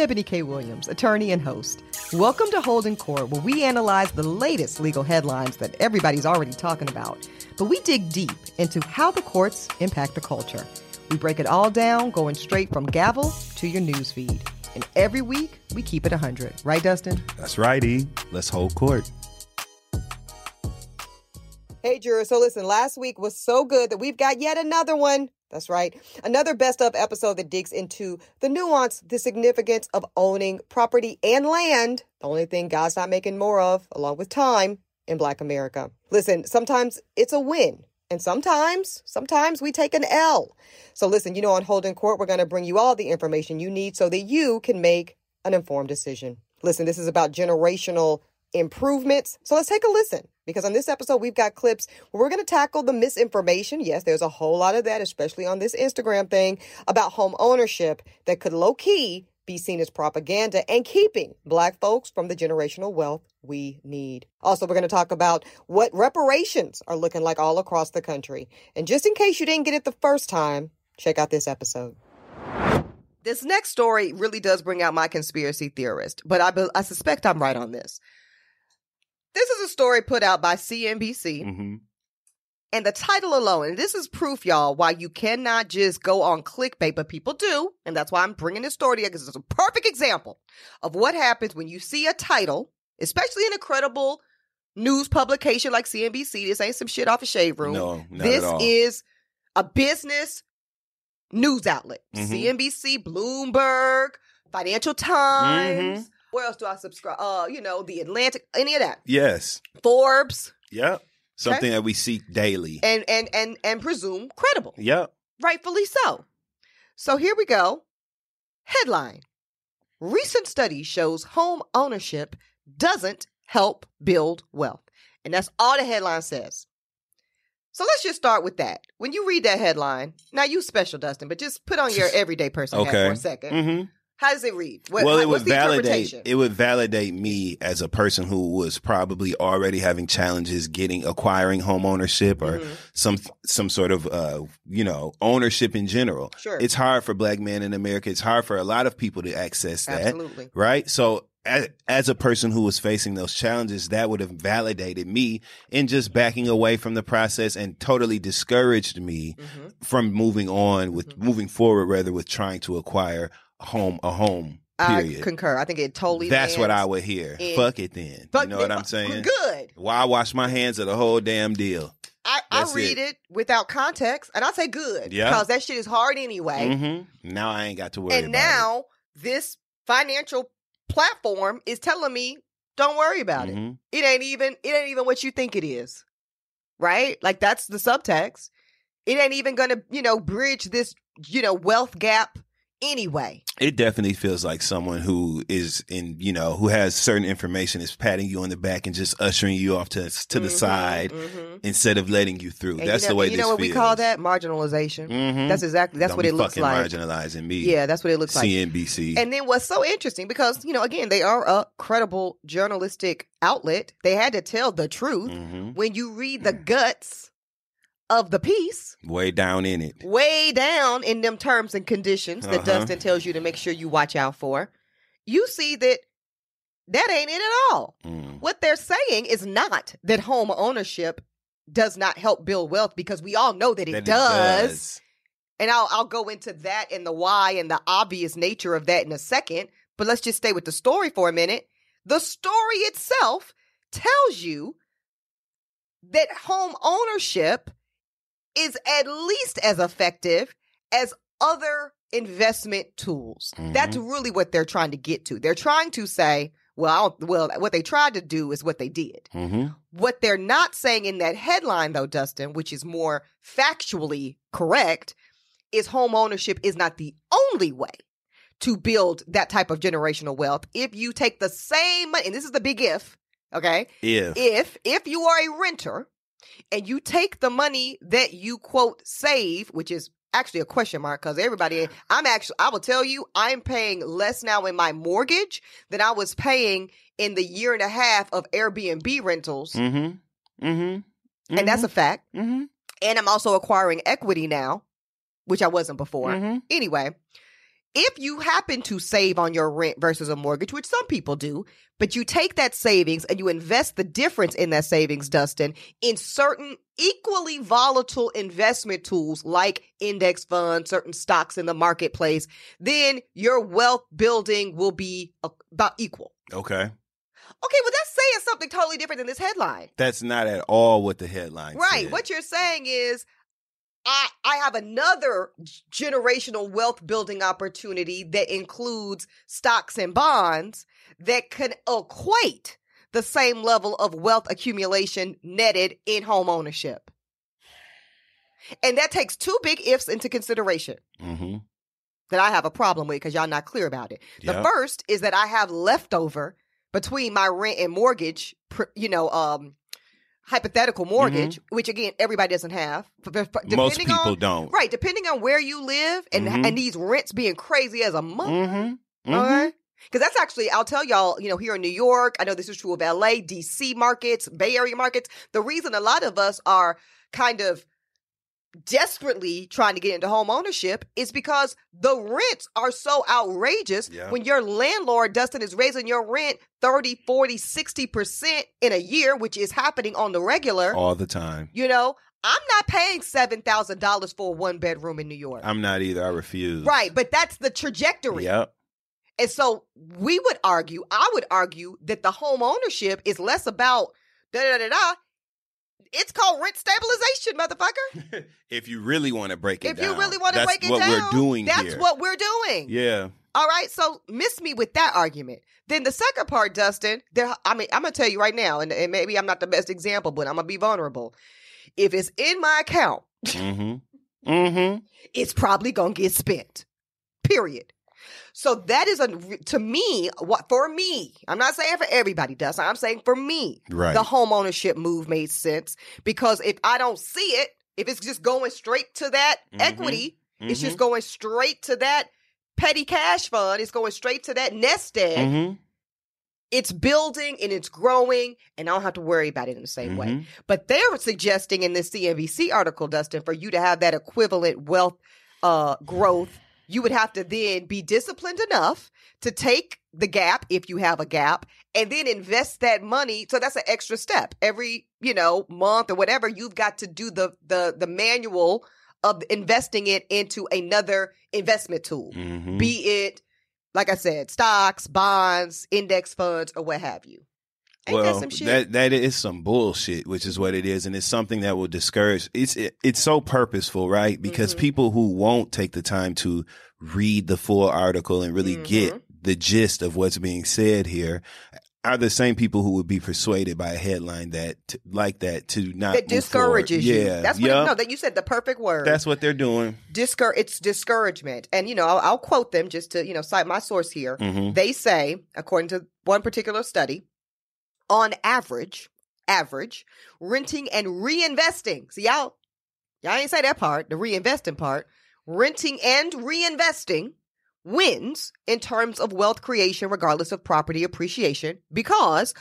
Eboni K. Williams, attorney and host. Welcome to Holding Court, where we analyze the latest legal headlines that everybody's already talking about. But we dig deep into how the courts impact the culture. We break it all down, going straight from gavel to your newsfeed. And every week, we keep it 100. Right, Dustin? That's right, E. Let's hold court. Hey, jurors. So listen, last week was so good that we've got yet another one. That's right. Another best of episode that digs into the nuance, the significance of owning property and land. The only thing God's not making more of, along with time, in Black America. Listen, sometimes it's a win. And sometimes, sometimes we take an L. So listen, you know, on Holding Court, we're going to bring you all the information you need so that you can make an informed decision. Listen, this is about generational improvements. So let's take a listen because on this episode, we've got clips where we're going to tackle the misinformation. Yes, there's a whole lot of that, especially on this Instagram thing about home ownership that could low key be seen as propaganda and keeping black folks from the generational wealth we need. Also, we're going to talk about what reparations are looking like all across the country. And just in case you didn't get it the first time, check out this episode. This next story really does bring out my conspiracy theorist, but I, I suspect I'm right on this. This is a story put out by CNBC. Mm-hmm. And the title alone, and this is proof, y'all, why you cannot just go on clickbait, but people do. And that's why I'm bringing this story because it's a perfect example of what happens when you see a title, especially in a credible news publication like CNBC. This ain't some shit off a shade room. No, this is a business news outlet. Mhm. CNBC, Bloomberg, Financial Times. Mhm. Where else do I subscribe? Uh, you know, the Atlantic, any of that. Yes. Forbes, Yep. Something that we seek daily. and and and and presume credible. Yep. Rightfully so. So here we go. Headline. Recent study shows home ownership doesn't help build wealth. And that's all the headline says. So let's just start with that. When you read that headline, now you special, Dustin, but just put on your everyday person hat Okay. for a 2nd Mm-hmm. How does it read? What, well, it would validate. It would validate me as a person who was probably already having challenges getting acquiring home ownership or Mhm. some some sort of uh you know ownership in general. Sure. It's hard for black men in America. It's hard for a lot of people to access that. Absolutely. right? So as, as a person who was facing those challenges, that would have validated me in just backing away from the process and totally discouraged me Mhm. from moving on with Mhm. moving forward, rather with trying to acquire home, a home. Period. I concur. I think it totally That's what I would hear. Fuck it then. You know what I'm saying? Good. Why wash my hands of the whole damn deal? I, I read it. it. without context, and I say good Yeah. because that shit is hard anyway. hmm Now I ain't got to worry and now this financial platform is telling me, don't worry about it. it. It ain't even it ain't even what you think it is, right? Like that's the subtext. It ain't even gonna you know bridge this you know wealth gap anyway. It definitely feels like someone who is in, you know, who has certain information is patting you on the back and just ushering you off to to the Mhm, side mhm. instead of letting you through. And That's you know, the way you know what feels. we call that marginalization. Mhm. That's exactly that's Don't what it looks fucking like. marginalizing me. Yeah, that's what it looks like. CNBC. And then what's so interesting because you know again they are a credible journalistic outlet. They had to tell the truth. Mhm. When you read the guts of the piece, Way down in it. way down in them terms and conditions that Uh-huh. Dustin tells you to make sure you watch out for, you see that that ain't it at all. Mm. What they're saying is not that home ownership does not help build wealth because we all know that it That does. And I'll I'll go into that and the why and the obvious nature of that in a second. But let's just stay with the story for a minute. The story itself tells you that home ownership is at least as effective as other investment tools. That's really what they're trying to get to. They're trying to say, well, I don't, well, what they tried to do is what they did. hmm What they're not saying in that headline, though, Dustin, which is more factually correct, is home ownership is not the only way to build that type of generational wealth. If you take the same money, and this is the big if, okay? If. If if you are a renter and you take the money that you quote save, which is actually a question mark because everybody I'm actually I will tell you I'm paying less now in my mortgage than I was paying in the year and a half of Airbnb rentals. Mm-hmm. Mm-hmm. And that's a fact. Mm-hmm. And I'm also acquiring equity now, which I wasn't before. Mm-hmm. Anyway, if you happen to save on your rent versus a mortgage, which some people do, but you take that savings and you invest the difference in that savings, Dustin, in certain equally volatile investment tools like index funds, certain stocks in the marketplace, then your wealth building will be about equal. Okay. Okay, well, that's saying something totally different than this headline. That's not at all what the headline Right. said. What you're saying is, I I have another generational wealth building opportunity that includes stocks and bonds that can equate the same level of wealth accumulation netted in home ownership. And that takes two big ifs into consideration Mm-hmm. that I have a problem with because y'all not clear about it. The first is that I have leftover between my rent and mortgage, you know, um, hypothetical mortgage, which again everybody doesn't have. Mm-hmm. Most people on- don't. right? Depending on where you live and Mhm. and these rents being crazy as a month. Mm-hmm. Okay. Because that's actually, I'll tell y'all, you know, here in New York, I know this is true of LA, DC markets, Bay Area markets. The reason a lot of us are kind of desperately trying to get into home ownership is because the rents are so outrageous Yeah. when your landlord Dustin is raising your rent 30 40 60% in a year which is happening on the regular All the time. you know i'm not paying $7000 for a one bedroom in new york I'm not either. I refuse. right but that's the trajectory Yep. And so we would argue, I would argue that the home ownership is less about da da da da. It's called rent stabilization, motherfucker. if you really want to break it If down, you really want to that's break it down. That's what we're doing that's here. what we're doing. Yeah. All right. So miss me with that argument. Then the second part, Dustin, there I mean, I'm gonna tell you right now, and, and maybe I'm not the best example, but I'm gonna be vulnerable. If it's in my account, Mm-hmm. Mm-hmm. it's probably gonna get spent. Period. So that is a to me what for me. I'm not saying for everybody does. I'm saying for me, Right. the home ownership move made sense because if I don't see it, if it's just going straight to that Mhm. equity, it's Mm-hmm. just going straight to that petty cash fund. It's going straight to that nest egg. Mm-hmm. It's building and it's growing, and I don't have to worry about it in the same way. Mhm. But they're suggesting in this CNBC article, Dustin, for you to have that equivalent wealth uh, growth, you would have to then be disciplined enough to take the gap if you have a gap and then invest that money. So that's an extra step. Every, you know, month or whatever, you've got to do the the the manual of investing it into another investment tool. Mhm. Be it like I said, stocks, bonds, index funds, or what have you. Ain't that well, some shit? that that is some bullshit, which is what it is, and it's something that will discourage. It's it, it's so purposeful, right? Because Mhm. people who won't take the time to read the full article and really Mhm. get the gist of what's being said here are the same people who would be persuaded by a headline that t- like that to not that discourages you. Yeah, That's what Yup. no, that you said the perfect word. That's what they're doing. Discour it's discouragement. And you know, I'll, I'll quote them just to, you know, cite my source here. hmm They say, according to one particular study, on average, average, renting and reinvesting. See y'all y'all ain't say that part, the reinvesting part. Renting and reinvesting wins in terms of wealth creation regardless of property appreciation because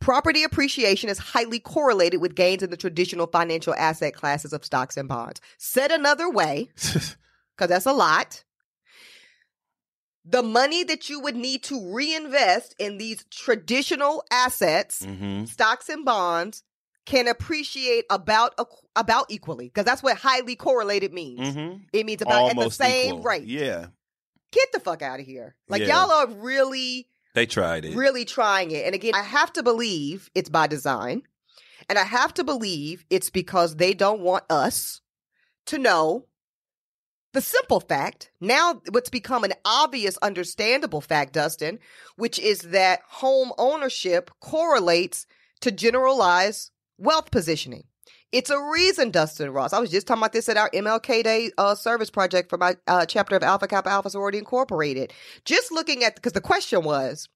property appreciation is highly correlated with gains in the traditional financial asset classes of stocks and bonds. Said another way, because that's a lot. The money that you would need to reinvest in these traditional assets, hmm stocks and bonds, can appreciate about about equally because that's what highly correlated means. hmm It means about at the same equal. rate. Yeah, Get the fuck out of here! Like Yeah. y'all are really, they tried it. really trying it. And again, I have to believe it's by design, and I have to believe it's because they don't want us to know the simple fact, now what's become an obvious, understandable fact, Dustin, which is that home ownership correlates to generalized wealth positioning. It's a reason, Dustin Ross. I was just talking about this at our MLK Day uh, service project for my uh, chapter of Alpha Kappa Alpha Sorority Incorporated. Just looking at, because the question was,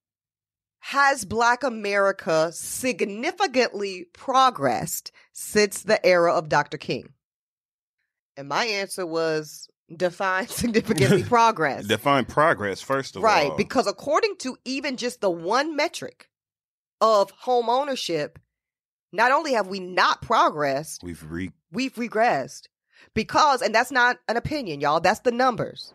has Black America significantly progressed since the era of Dr. King? And my answer was define significantly progress. Define progress first of right. all. Because according to even just the one metric of home ownership, not only have we not progressed, we've re- we've regressed. Because, and that's not an opinion, y'all, that's the numbers.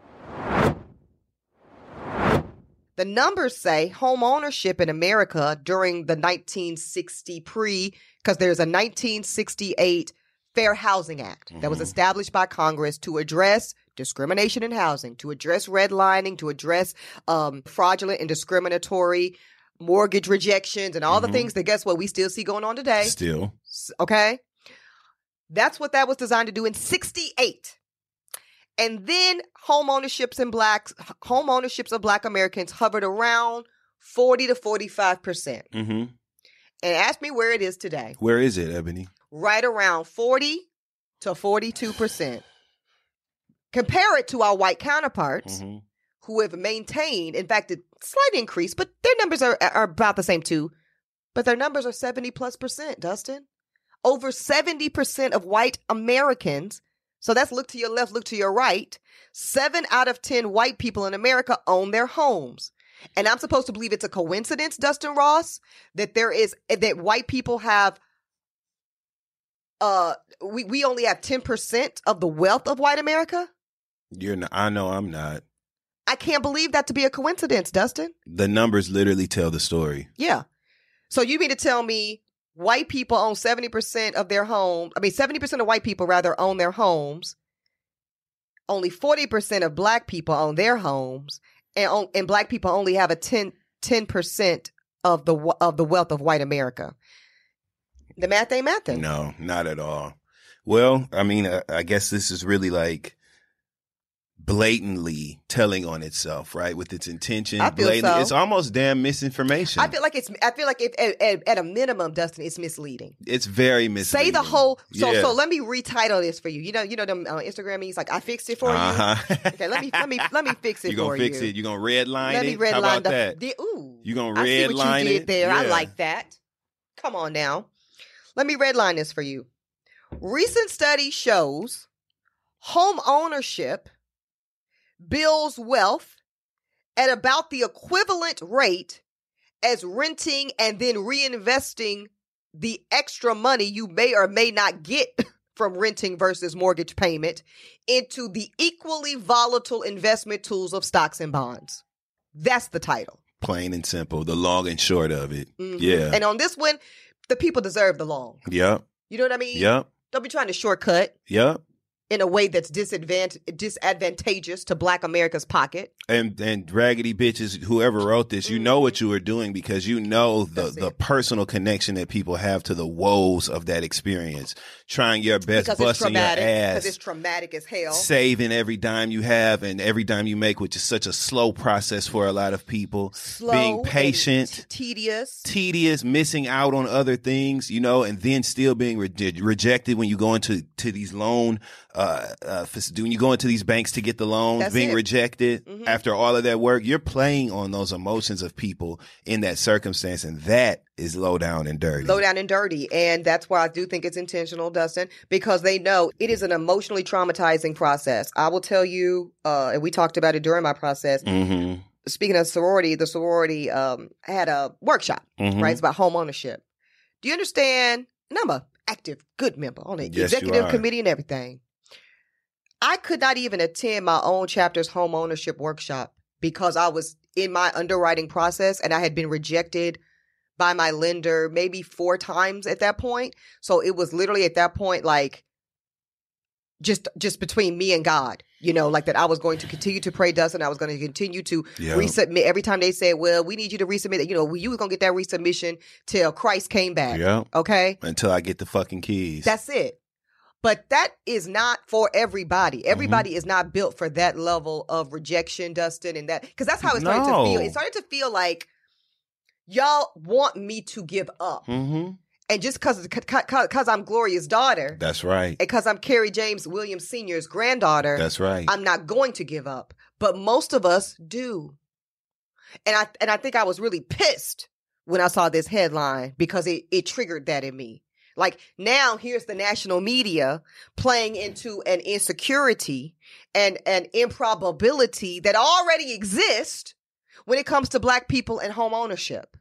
The numbers say home ownership in America during the 1960 pre, because there's a 1968 Fair Housing Act that was Mhm. established by Congress to address discrimination in housing, to address redlining, to address um, fraudulent and discriminatory mortgage rejections, and all Mhm. the things that guess what we still see going on today. Still. Okay. That's what that was designed to do in 68. And then home ownerships in blacks, home ownerships of black Americans hovered around 40 to 45%. hmm And ask me where it is today. Where is it, Eboni? Right around 40 to 42%. Compare it to our white counterparts Mhm. who have maintained, in fact, a slight increase, but their numbers are, are about the same too. But their numbers are 70 plus percent, Dustin. Over 70% of white Americans, so that's look to your left, look to your right, seven out of 10 white people in America own their homes. And I'm supposed to believe it's a coincidence, Dustin Ross, that there is, that white people have, uh, we, we only have 10% of the wealth of white America? You're not, I know I'm not. I can't believe that to be a coincidence, Dustin. The numbers literally tell the story. Yeah. So you mean to tell me white people own 70% of their home, I mean 70% of white people rather own their homes. Only 40% of black people own their homes and on, and black people only have a 10 10% of the of the wealth of white America. The math ain't math. No, not at all. Well, I mean, I, I guess this is really like blatantly telling on itself, right? With its intention. I feel so. It's almost damn misinformation. I feel like it's I feel like if at, at, at a minimum Dustin it's misleading. it's very misleading. Say the whole so Yeah. so let me retitle this for you. You know you know them uh, Instagram memes like I fixed it for you. Uh-huh. Okay, let me let me let me fix it you gonna for fix you. it? You gonna red line Let it? me red How about the that? the- ooh. You gonna I see what you did it? there. I like that. Come on now. Let me redline this for you. Recent study shows home ownership builds wealth at about the equivalent rate as renting and then reinvesting the extra money you may or may not get from renting versus mortgage payment into the equally volatile investment tools of stocks and bonds. That's the title. Plain and simple. The long and short of it. Mhm. Yeah. And on this one, the people deserve the long. Yep. You know what I mean? Yep. Don't be trying to shortcut Yep. In a way that's disadvant- disadvantageous to Black America's pocket. And and raggedy bitches, whoever wrote this, you mm. know what you were doing because you know the That's the it. personal connection that people have to the woes of that experience. Trying your best, Because it's busting your traumatic. Because it's traumatic as hell. saving every dime you have and every dime you make, which is such a slow process for a lot of people. Slow being patient. t- tedious. tedious, missing out on other things, you know, and then still being re- rejected when you go into to these loan, uh, uh, when you go into these banks to get the loans, That's being it. rejected Mhm. after all of that work, you're playing on those emotions of people in that circumstance, and that is low down and dirty. low down and dirty. And that's why I do think it's intentional, Dustin, because they know it is an emotionally traumatizing process. I will tell you, uh, and we talked about it during my process. Mm-hmm. Speaking of sorority, the sorority um, had a workshop, Mhm. right? It's about home ownership. Do you understand? And I'm a active, good member on the Yes, executive committee and everything. I could not even attend my own chapter's home ownership workshop because I was in my underwriting process and I had been rejected by my lender maybe four times at that point. So it was literally at that point like just just between me and God, you know, like that I was going to continue to pray Dustin. I was going to continue to resubmit every time they said, "Well, we need you to resubmit." You know, you was gonna get that resubmission till Christ came back. Yeah. Okay, Until I get the fucking keys. that's it. But that is not for everybody. Everybody is not built for that level of rejection, Dustin, and that because that's how it started to feel. It started to feel like y'all want me to give up, mm-hmm. and just because because I'm Gloria's daughter, That's right. and because I'm Carrie James Williams Senior's granddaughter, That's right. I'm not going to give up. But most of us do. And I and I think I was really pissed when I saw this headline because it, it triggered that in me. Like now here's the national media playing into an insecurity and an improbability that already exists when it comes to black people and home ownership.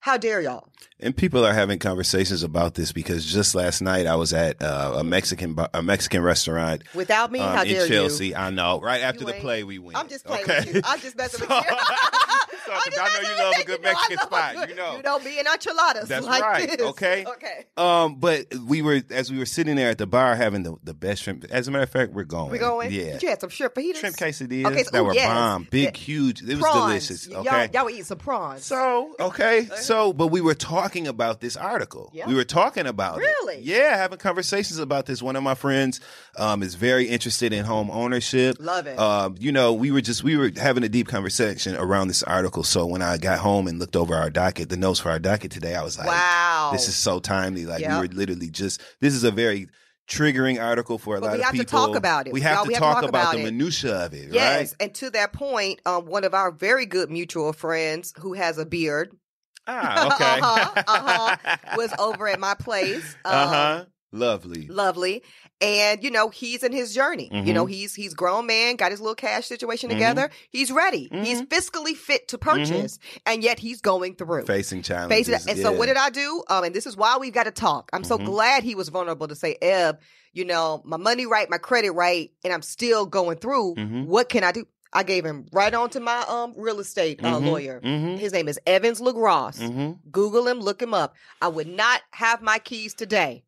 How dare y'all? And people are having conversations about this because just last night I was at uh, a Mexican a Mexican restaurant Without me, um, how in dare Chelsea. you? I know. Right after the play, we went. I'm just playing okay? with you. I'm just messing So- with you. talk I'm about. I know you love a good you. know Mexican spot. good- You know. You know, me and enchiladas. That's like right, this. okay? Okay. Um, but we were as we were sitting there at the bar having the, the best shrimp. As a matter of fact, we're going. We're going? Yeah. But you had some shrimp fajitas. Shrimp quesadillas Okay, so- that ooh, were yes. bomb, big, Yeah. huge. It was prawns. delicious. Y'all, Okay. y'all were eating some prawns. So okay, so but we were talking about this article. Yeah. We were talking about it. Really? Yeah, having conversations about this. One of my friends um, is very interested in home ownership. Love it. Um, you know, we were just we were having a deep conversation around this article. So when I got home and looked over our docket, the notes for our docket today, I was like, wow. "This is so timely." Like Yep. we were literally just. This is a very triggering article for a But lot of people. we have to talk about it. We have to we have to talk talk about, about the minutia of it. Yes, Right? and to that point, um, one of our very good mutual friends who has a beard Ah, okay. Uh-huh, uh-huh. was over at my place. Um, uh huh. Lovely. Lovely, and you know he's in his journey. You Mm-hmm. know he's he's grown man, got his little cash situation Mhm. together. He's ready. He's Mhm. fiscally fit to purchase, and yet he's going through. Facing challenges. Face it. And so what did I do? Um, and this is why we've got to talk. I'm so Mhm. glad he was vulnerable to say, Eb, you know, my money right, my credit right, and I'm still going through. What can I do? I gave him right on to my um real estate uh, Mhm. lawyer. Mhm. His name is Evans LaGrosse. Mhm. Google him, look him up. I would not have my keys today.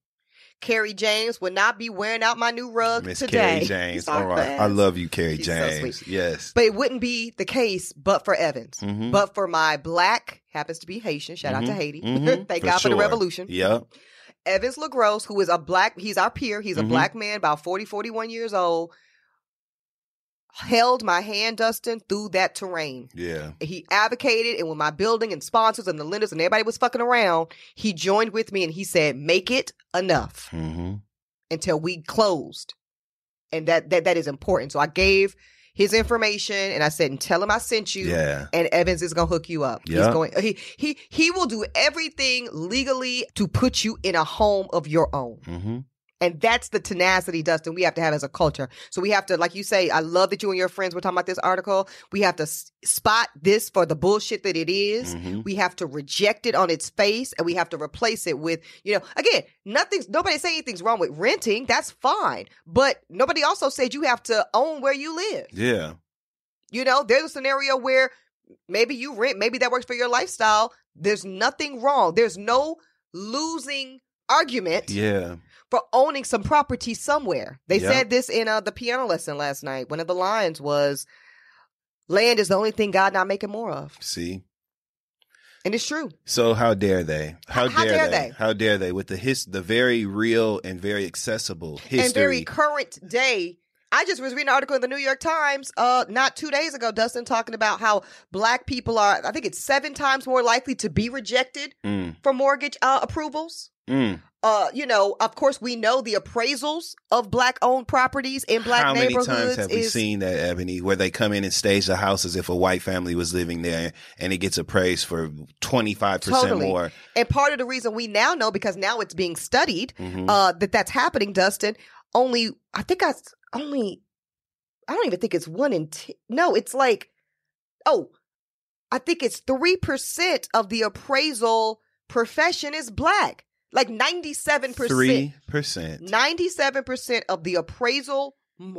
Carrie James would not be wearing out my new rug Miss today. Carrie James. So All right. I love you, Carrie She's so James. sweet. yes. But it wouldn't be the case but for Evans. Mhm. But for my black, happens to be Haitian. Shout out to Mhm. Haiti. Mhm. Thank For God for the revolution. Yep. Evans LaGrosse, who is a black, he's our peer. He's a Mhm. black man, about 40, 41 years old, held my hand, Dustin, through that terrain. Yeah. He advocated, and when my building and sponsors and the lenders and everybody was fucking around, he joined with me and he said, make it enough Mm-hmm. until we closed. And that, that, that is important. So I gave his information and I said, and tell him I sent you. Yeah. And Evans is gonna hook you up. Yeah. He's going he he he will do everything legally to put you in a home of your own. Mm-hmm. And that's the tenacity, Dustin, we have to have as a culture. So we have to, like you say, I love that you and your friends were talking about this article. We have to s- spot this for the bullshit that it is. Mm-hmm. We have to reject it on its face and we have to replace it with, you know, again, nothing's, nobody saying anything's wrong with renting. That's fine. But nobody also said you have to own where you live. Yeah. You know, there's a scenario where maybe you rent, maybe that works for your lifestyle. There's nothing wrong. There's no losing argument Yeah. For owning some property somewhere. They Yeah. said this in uh, the piano lesson last night. One of the lines was, "Land is the only thing God not making more of," See. and it's true. So how dare they? How, How dare, dare they? they? How dare they? With the his, the very real and very accessible history. And very current day. I just was reading an article in the New York Times, uh, not two days ago, Dustin, talking about how black people are. I think it's seven times more likely to be rejected Mm, for mortgage uh, approvals. mm. Uh, you know, of course, we know the appraisals of black-owned properties in black neighborhoods. How many times have we seen that, Eboni, where they come in and stage the house as if a white family was living there and it gets appraised for 25% Totally. more? and part of the reason we now know because now it's being studied Mhm. uh, that that's happening. Dustin, only I think I only I don't even think it's one in ten. No, it's like oh, I think it's three percent of the appraisal profession is black. Like ninety-seven percent. 3%. 97% of the appraisal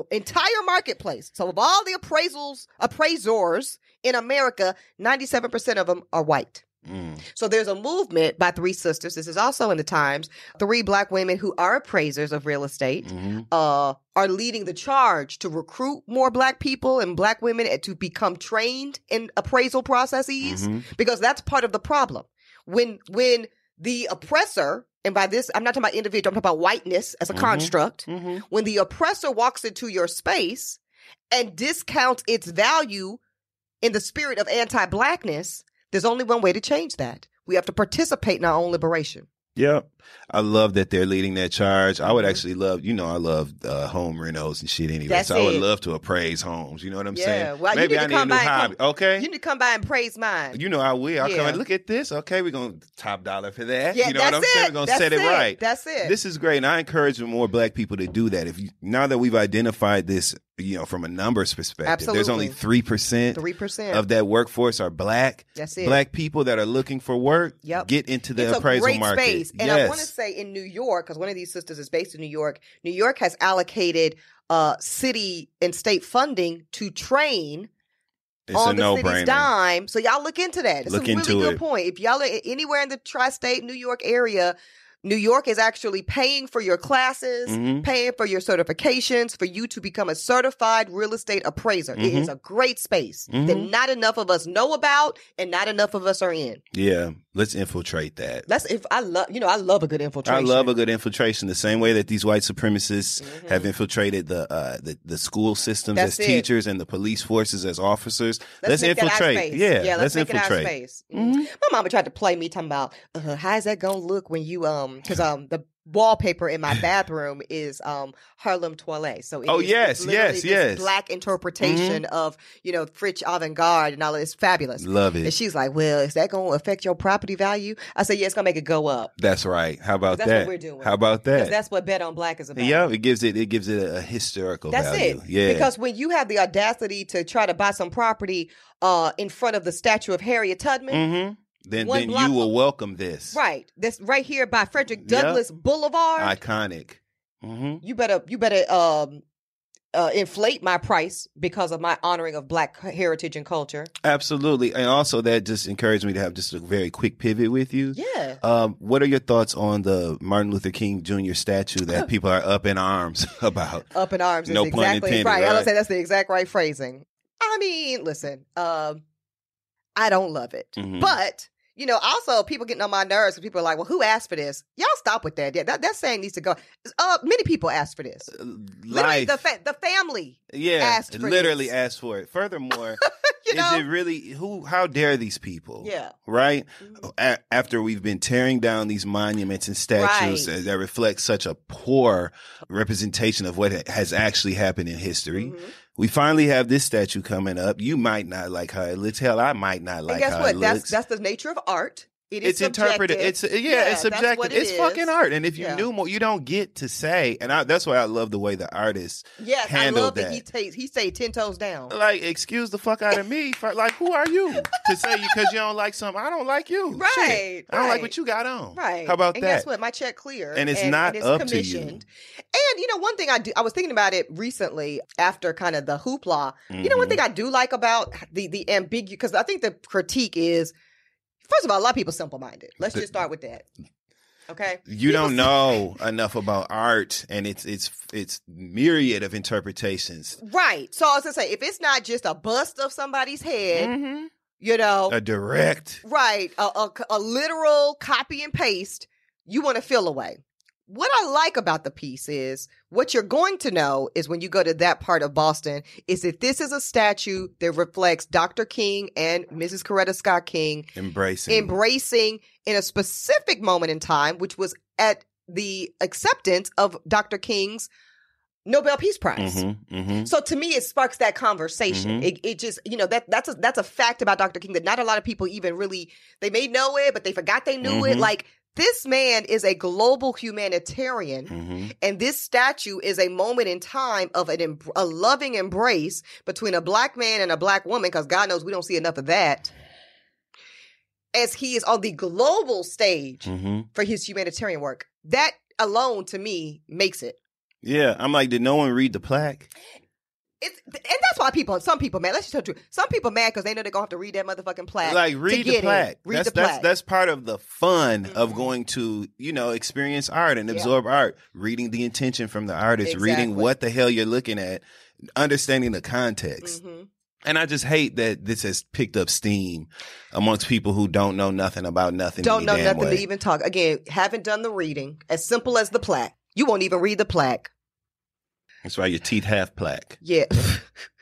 entire marketplace. So of all the appraisals, appraisers in America, 97% of them are white. Mm. So there's a movement by three sisters. This is also in the Times. Three black women who are appraisers of real estate Mhm. uh, are leading the charge to recruit more black people and black women and to become trained in appraisal processes Mhm. because that's part of the problem. When when the oppressor, and by this I'm not talking about individual, I'm talking about whiteness as a Mhm. construct. Mhm. When the oppressor walks into your space and discounts its value in the spirit of anti-blackness, there's only one way to change that. We have to participate in our own liberation. Yep. I love that they're leading that charge. I would actually love, you know, I love uh, home renos and shit anyway. That's so I would it. love to appraise homes. You know what I'm Yeah, saying? well, you Maybe need I to need a come new by hobby. come- okay. You need to come by and praise mine. You know I will. I'll come and look at this. Okay, we're gonna top dollar for that. yeah, you know that's what I'm it. saying? We're gonna set it, right. That's it. This is great, and I encourage more Black people to do that. If you, now that we've identified this, you know, from a numbers perspective, there's only three percent Three percent. of that workforce are Black. That's it. Black people that are looking for work, Yep. get into the it's appraisal market. space. And yes. I want to say in New York, because one of these sisters is based in New York, New York has allocated uh, city and state funding to train It's on the city's no-brainer. dime. So y'all look into that. It's Look a really good it. point. If y'all are anywhere in the tri-state New York area, New York is actually paying for your classes, Mhm. paying for your certifications for you to become a certified real estate appraiser. It is a great space that Mhm. not enough of us know about and not enough of us are in. Yeah, let's infiltrate that. That's if I love, you know, I love a good infiltration. I love a good infiltration. The same way that these white supremacists Mhm. have infiltrated the uh, the, the school systems That's as it. teachers and the police forces as officers. Let's, make that our infiltrate. space. Yeah, yeah. Let's, let's, make infiltrate. it our space. Mhm. Mhm. My mama tried to play me talking about uh, how's that gonna look when you um because um the wallpaper in my bathroom is um Harlem Toile. So Oh, is- yes, it's yes, yes. Mm-hmm. black interpretation of you know French avant garde and all of this fabulous. Love it. And she's like, "Well, is that going to affect your property value?" I said, "Yeah, it's gonna make it go up That's right. How about That's that? what we're doing. How about that? that's what Bet on Black is about." Yeah, it gives it it gives it a, historical That's value. it. Yeah, Because when you have the audacity to try to buy some property uh, in front of the statue of Harriet Tubman, hmm then One then you will welcome this. right? That's right here by Frederick Yep. Douglass Boulevard. Iconic. hmm you better you better um, uh, inflate my price because of my honoring of Black heritage and culture. Absolutely, and also that just encouraged me to have just a very quick pivot with you. Yeah. Um, what are your thoughts on the Martin Luther King Jr. statue that people are up in arms about? Up in arms is No pun exactly intended, right. I right? would say that's the exact right phrasing. I mean, listen, um, I don't love it, Mhm. but you know, also people getting on my nerves. People are like, "Well, who asked for this?" Y'all stop with that. Yeah, that that saying needs to go. Uh, many people asked for this. Literally, Life, the fa- the family. yeah, asked for literally this. asked for it. Furthermore, You know. it really who? How dare these people? yeah. Right Mhm. A- after we've been tearing down these monuments and statues Right. that- that reflect such a poor representation of what has actually happened in history, Mhm. We finally have this statue coming up. You might not like how it looks. Hell, I might not like and guess how what? it That's that's the nature of art. It is it's interpreted. It's subjective. yeah, it's subjective. it it's is. fucking art. And if you Yeah. knew more, you don't get to say. And I, that's why I love the way the artists Yes, I handle love that. he that. takes he say ten toes down. like excuse the fuck out of me. For, like, who are you to say you because you don't like something? I don't like you. Right. I don't like what you got on. Right. How about and that? guess what? My check clear. And it's not up to you. commissioned. And you know, one thing I do I was thinking about it recently after kind of the hoopla. You know one thing mm-hmm. I do like about the the ambiguous because I think the critique is first of all, a lot of people simple minded. Let's The- just start with that. Okay. You don't know enough about art and its its its myriad of interpretations. Right. So I was gonna say, if it's not just a bust of somebody's head, Mhm. you know, A direct. Right. A, a, a literal copy and paste. You want to feel away. What I like about the piece is what you're going to know is when you go to that part of Boston is that this is a statue that reflects Dr. King and Mrs. Coretta Scott King Embracing. embracing in a specific moment in time, which was at the acceptance of Dr. King's Nobel Peace Prize. hmm hmm So to me, it sparks that conversation. Mhm. It, it just, you know, that that's a that's a fact about Dr. King that not a lot of people even really they may know it, but they forgot they knew it. Mhm. Like this man is a global humanitarian, hmm and this statue is a moment in time of an a loving embrace between a black man and a black woman. Because God knows we don't see enough of that. As he is on the global stage hmm for his humanitarian work, that alone to me makes it. Yeah, I'm like, did no one read the plaque? It's and that's why people, some people mad. Let's just tell the truth. Some people mad because they know they're gonna have to read that motherfucking plaque. like read get the plaque. Read that's the plaque. that's part of the fun of Mhm. going to you know experience art and Yeah. absorb art. Reading the intention from the artist, reading what the hell you're looking at, understanding the context. Mhm. And I just hate that this has picked up steam amongst people who don't know nothing about nothing. Don't know nothing way. to even talk. Again, haven't done the reading. As simple as the plaque. You won't even read the plaque. That's why your teeth have plaque. Yeah.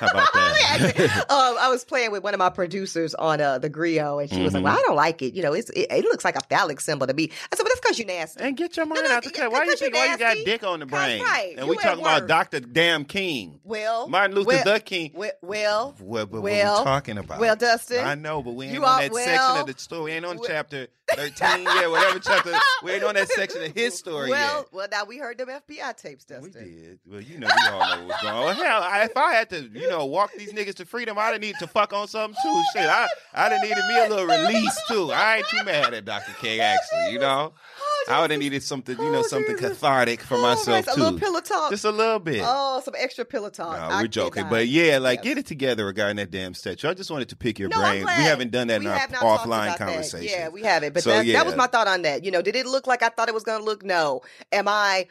How about that? um, I was playing with one of my producers on uh, the Grio, and she was like, Mhm. "Well, I don't like it. You know, it's it, it looks like a phallic symbol to me." I said, "But that's because you nasty." and get your money no, out the cut. Why you you think why you got dick on the brain? right, And you we at talking about. Dr. Damn King. Well, Martin Luther well, the King. well, well, What, what, well, what we talking about? well, Dustin. I know, but we ain't you on are- that well, section of the story. We ain't on well- chapter 13 yet, whatever chapter. We ain't on that section of his story well, yet. well, now we heard them FBI tapes, Dustin. We did. Well, you know, we all know what's going on. Hell, if I had to, you know, walk these niggas to freedom, I didn't need to fuck on something too. Shit, I, I'd have needed me a little release too. I ain't too mad at Dr. King, actually, you know? Oh I would have needed something, you know, Oh, something Jesus. cathartic for Oh, myself too. A little pillow talk. Just a little bit. oh, some extra pillow talk. No, we're joking, but yeah, like get it together regarding that damn statue. I just wanted to pick your No, brain. We haven't done that We in our have not talked offline about that. conversation. Yeah, we haven't. But So, that, yeah. that was my thought on that. You know, did it look like I thought it was going to look? No. Am I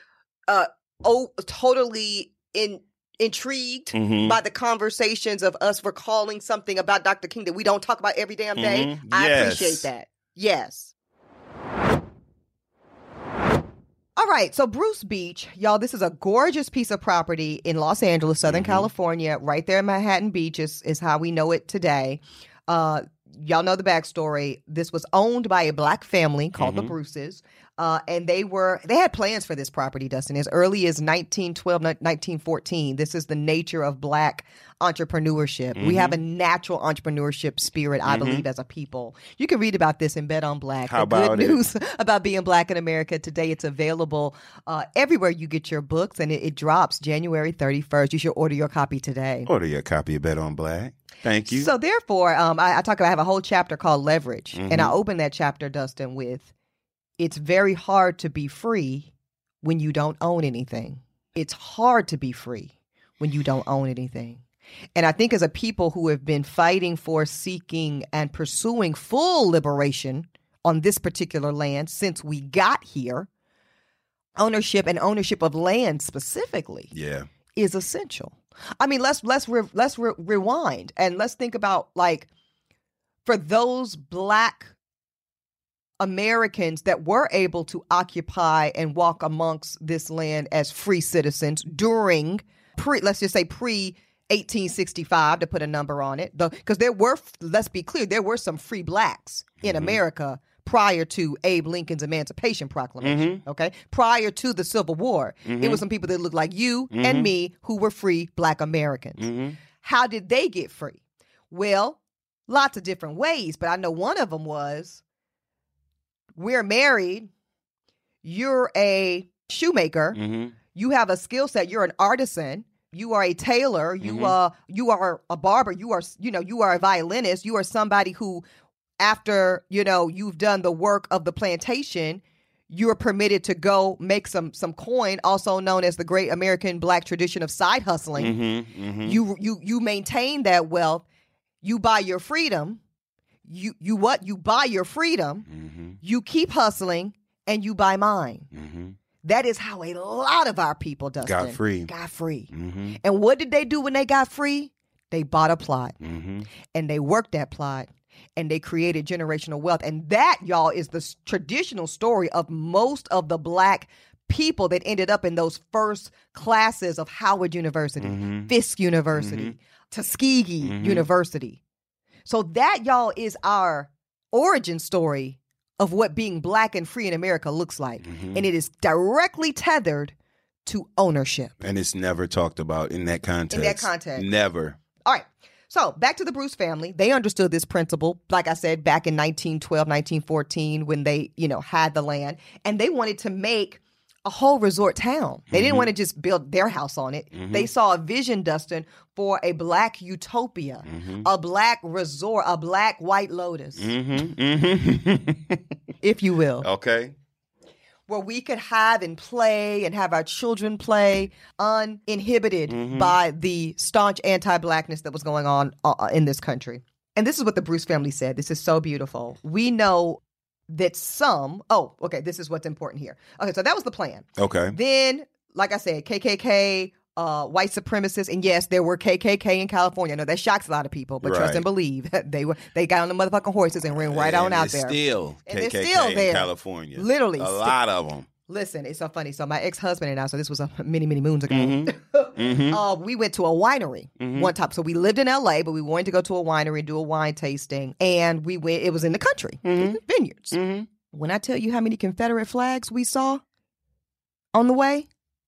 uh oh totally in intrigued Mhm. by the conversations of us recalling something about Dr. King that we don't talk about every damn day? Mhm. I Yes. appreciate that. Yes. All right, so Bruce Beach, y'all, this is a gorgeous piece of property in Los Angeles, Southern Mhm. California, right there in Manhattan Beach is, is how we know it today. Uh, y'all know the backstory. This was owned by a black family called the Mhm. Bruces. Uh, and they were they had plans for this property, Dustin, as early as 1912, 1914. This is the nature of black entrepreneurship. We have a natural entrepreneurship spirit, I Mhm. believe, as a people. You can read about this in Bet on Black. How the about good it? news about being black in America today. It's available uh, everywhere you get your books, and it, it drops January 31st. You should order your copy today. Order your copy of Bet on Black. Thank you. So therefore, um, I, I talk about I have a whole chapter called leverage, and I Mhm. open that chapter, Dustin, with it's very hard to be free when you don't own anything. It's hard to be free when you don't own anything. And I think as a people who have been fighting for, seeking, and pursuing full liberation on this particular land since we got here, ownership and ownership of land specifically yeah. is essential. I mean, let's let's re- let's re- rewind and let's think about like for those black Americans that were able to occupy and walk amongst this land as free citizens during pre let's just say pre 1865 to put a number on it because there were let's be clear there were some free blacks in Mhm. America prior to Abe Lincoln's Emancipation Proclamation okay? Prior to the Civil War it was some people that looked like you and Mhm. me who were free black Americans. Hmm how did they get free? Well, lots of different ways, but I know one of them was we're married, you're a shoemaker, hmm you have a skill set, you're an artisan, you are a tailor, you Mhm. uh you are a barber, you are you know, you are a violinist, you are somebody who after, you know, you've done the work of the plantation, you're permitted to go make some some coin, also known as the great American black tradition of side hustling. Hmm hmm you you you maintain that wealth. You buy your freedom. You you what? You buy your freedom. Hmm you keep hustling and you buy mine. Hmm that is how a lot of our people Dustin, Got free. got free. Hmm and what did they do when they got free? They bought a plot. Hmm and they worked that plot and they created generational wealth and that y'all is the s- traditional story of most of the black people that ended up in those first classes of Howard University hmm Fisk University, Tuskegee Mhm. University. So that y'all is our origin story of what being black and free in America looks like. Mhm. And it is directly tethered to ownership. And it's never talked about in that context. In that context. Never. All right. So back to the Bruce family. They understood this principle, like I said, back in 1912, 1914, when they, you know, had the land. And they wanted to make a whole resort town. They didn't Mhm. want to just build their house on it. Mhm. They saw a vision, Dustin, for a black utopia, hmm a black resort, a black white lotus, hmm hmm if you will, okay. Where we could have and play and have our children play uninhibited Mhm. by the staunch anti-blackness that was going on uh, in this country. And this is what the Bruce family said. This is so beautiful. We know that some, oh, okay, this is what's important here. Okay, so that was the plan. Okay. Then, like I said, KKK, uh, white supremacists, and yes, there were KKK in California. I know that shocks a lot of people, but trust and believe they were they got on the motherfucking horses and ran right on out there. Still And they're KKK still in there. California. Literally, a lot of them. Listen, it's so funny. So my ex husband and I, so this was a many many moons ago. Mhm. uh, we went to a winery Mhm. one time. So we lived in L.A., but we wanted to go to a winery and do a wine tasting, and we went. It was in the country, Mhm. vineyards. hmm When I tell you how many Confederate flags we saw on the way,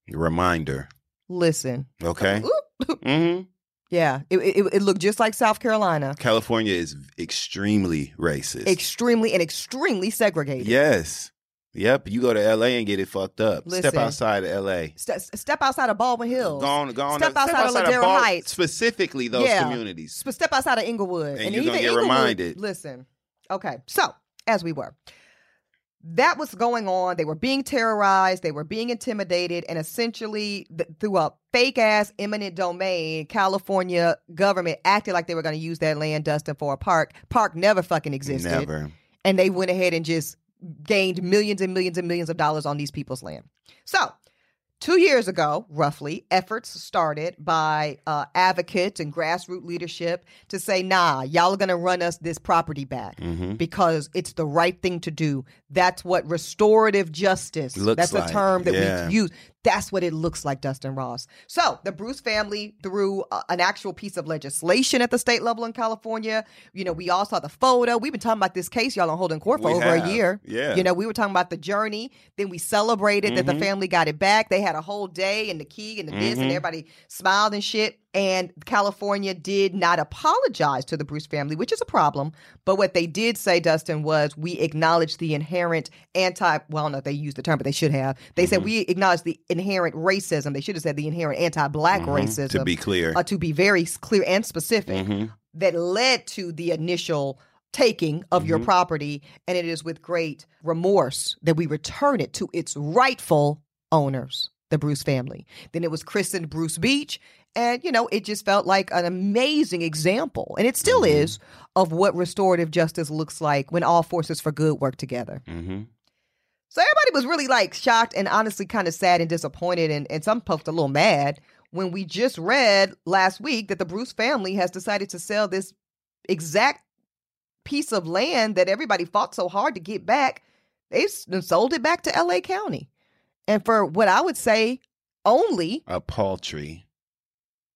Reminder. Listen. Okay. Oop. hmm Yeah, it, it, it looked just like South Carolina, California is extremely racist. extremely and extremely segregated. yes. Yep. You go to LA and get it fucked up. Step outside of LA. Ste- step outside of Baldwin Hills. Gone, gone. Step outside of Ladera Bal- Heights. Specifically those Yeah. communities. Sp- Step outside of Inglewood. And you're gonna get Inglewood- reminded. Listen. Okay. So, as we were, that was going on. They were being terrorized, they were being intimidated, and essentially, th- through a fake ass eminent domain, California government acted like they were going to use that land, Dustin, for a park. Park never fucking existed. Never. And they went ahead and just gained millions and millions and millions of dollars on these people's land. So, Two years ago, roughly, efforts started by uh, advocates and grassroots leadership to say, nah, y'all are going to run us this property back Mm-hmm. because it's the right thing to do. That's what restorative justice, Looks that's like, a term that yeah. we use. That's what it looks like, Dustin Ross. So the Bruce family, through uh, an actual piece of legislation at the state level in California, you know, we all saw the photo. We've been talking about this case, y'all, on holding court for We over have, a year. yeah. You know, we were talking about the journey. Then we celebrated that the Mhm. family got it back. They had a whole day and the key and the this, and Mhm. everybody smiled and shit. And California did not apologize to the Bruce family, which is a problem. But what they did say, Dustin, was we acknowledge the inherent anti. Well, no, they used the term, but they should have. They said Mhm. we acknowledge the inherent racism. They should have said the inherent anti-black Mhm. racism. To be clear. uh, to be very clear and specific Mhm. that led to the initial taking of your Mhm. property. And it is with great remorse that we return it to its rightful owners, the Bruce family. Then it was christened Bruce Beach. And, you know, it just felt like an amazing example, and it still Mhm. is, of what restorative justice looks like when all forces for good work together. Mhm. So everybody was really like shocked and honestly kind of sad and disappointed, and, and some folks a little mad when we just read last week that the Bruce family has decided to sell this exact piece of land that everybody fought so hard to get back. They've sold it back to LA County. And for what I would say, only A paltry.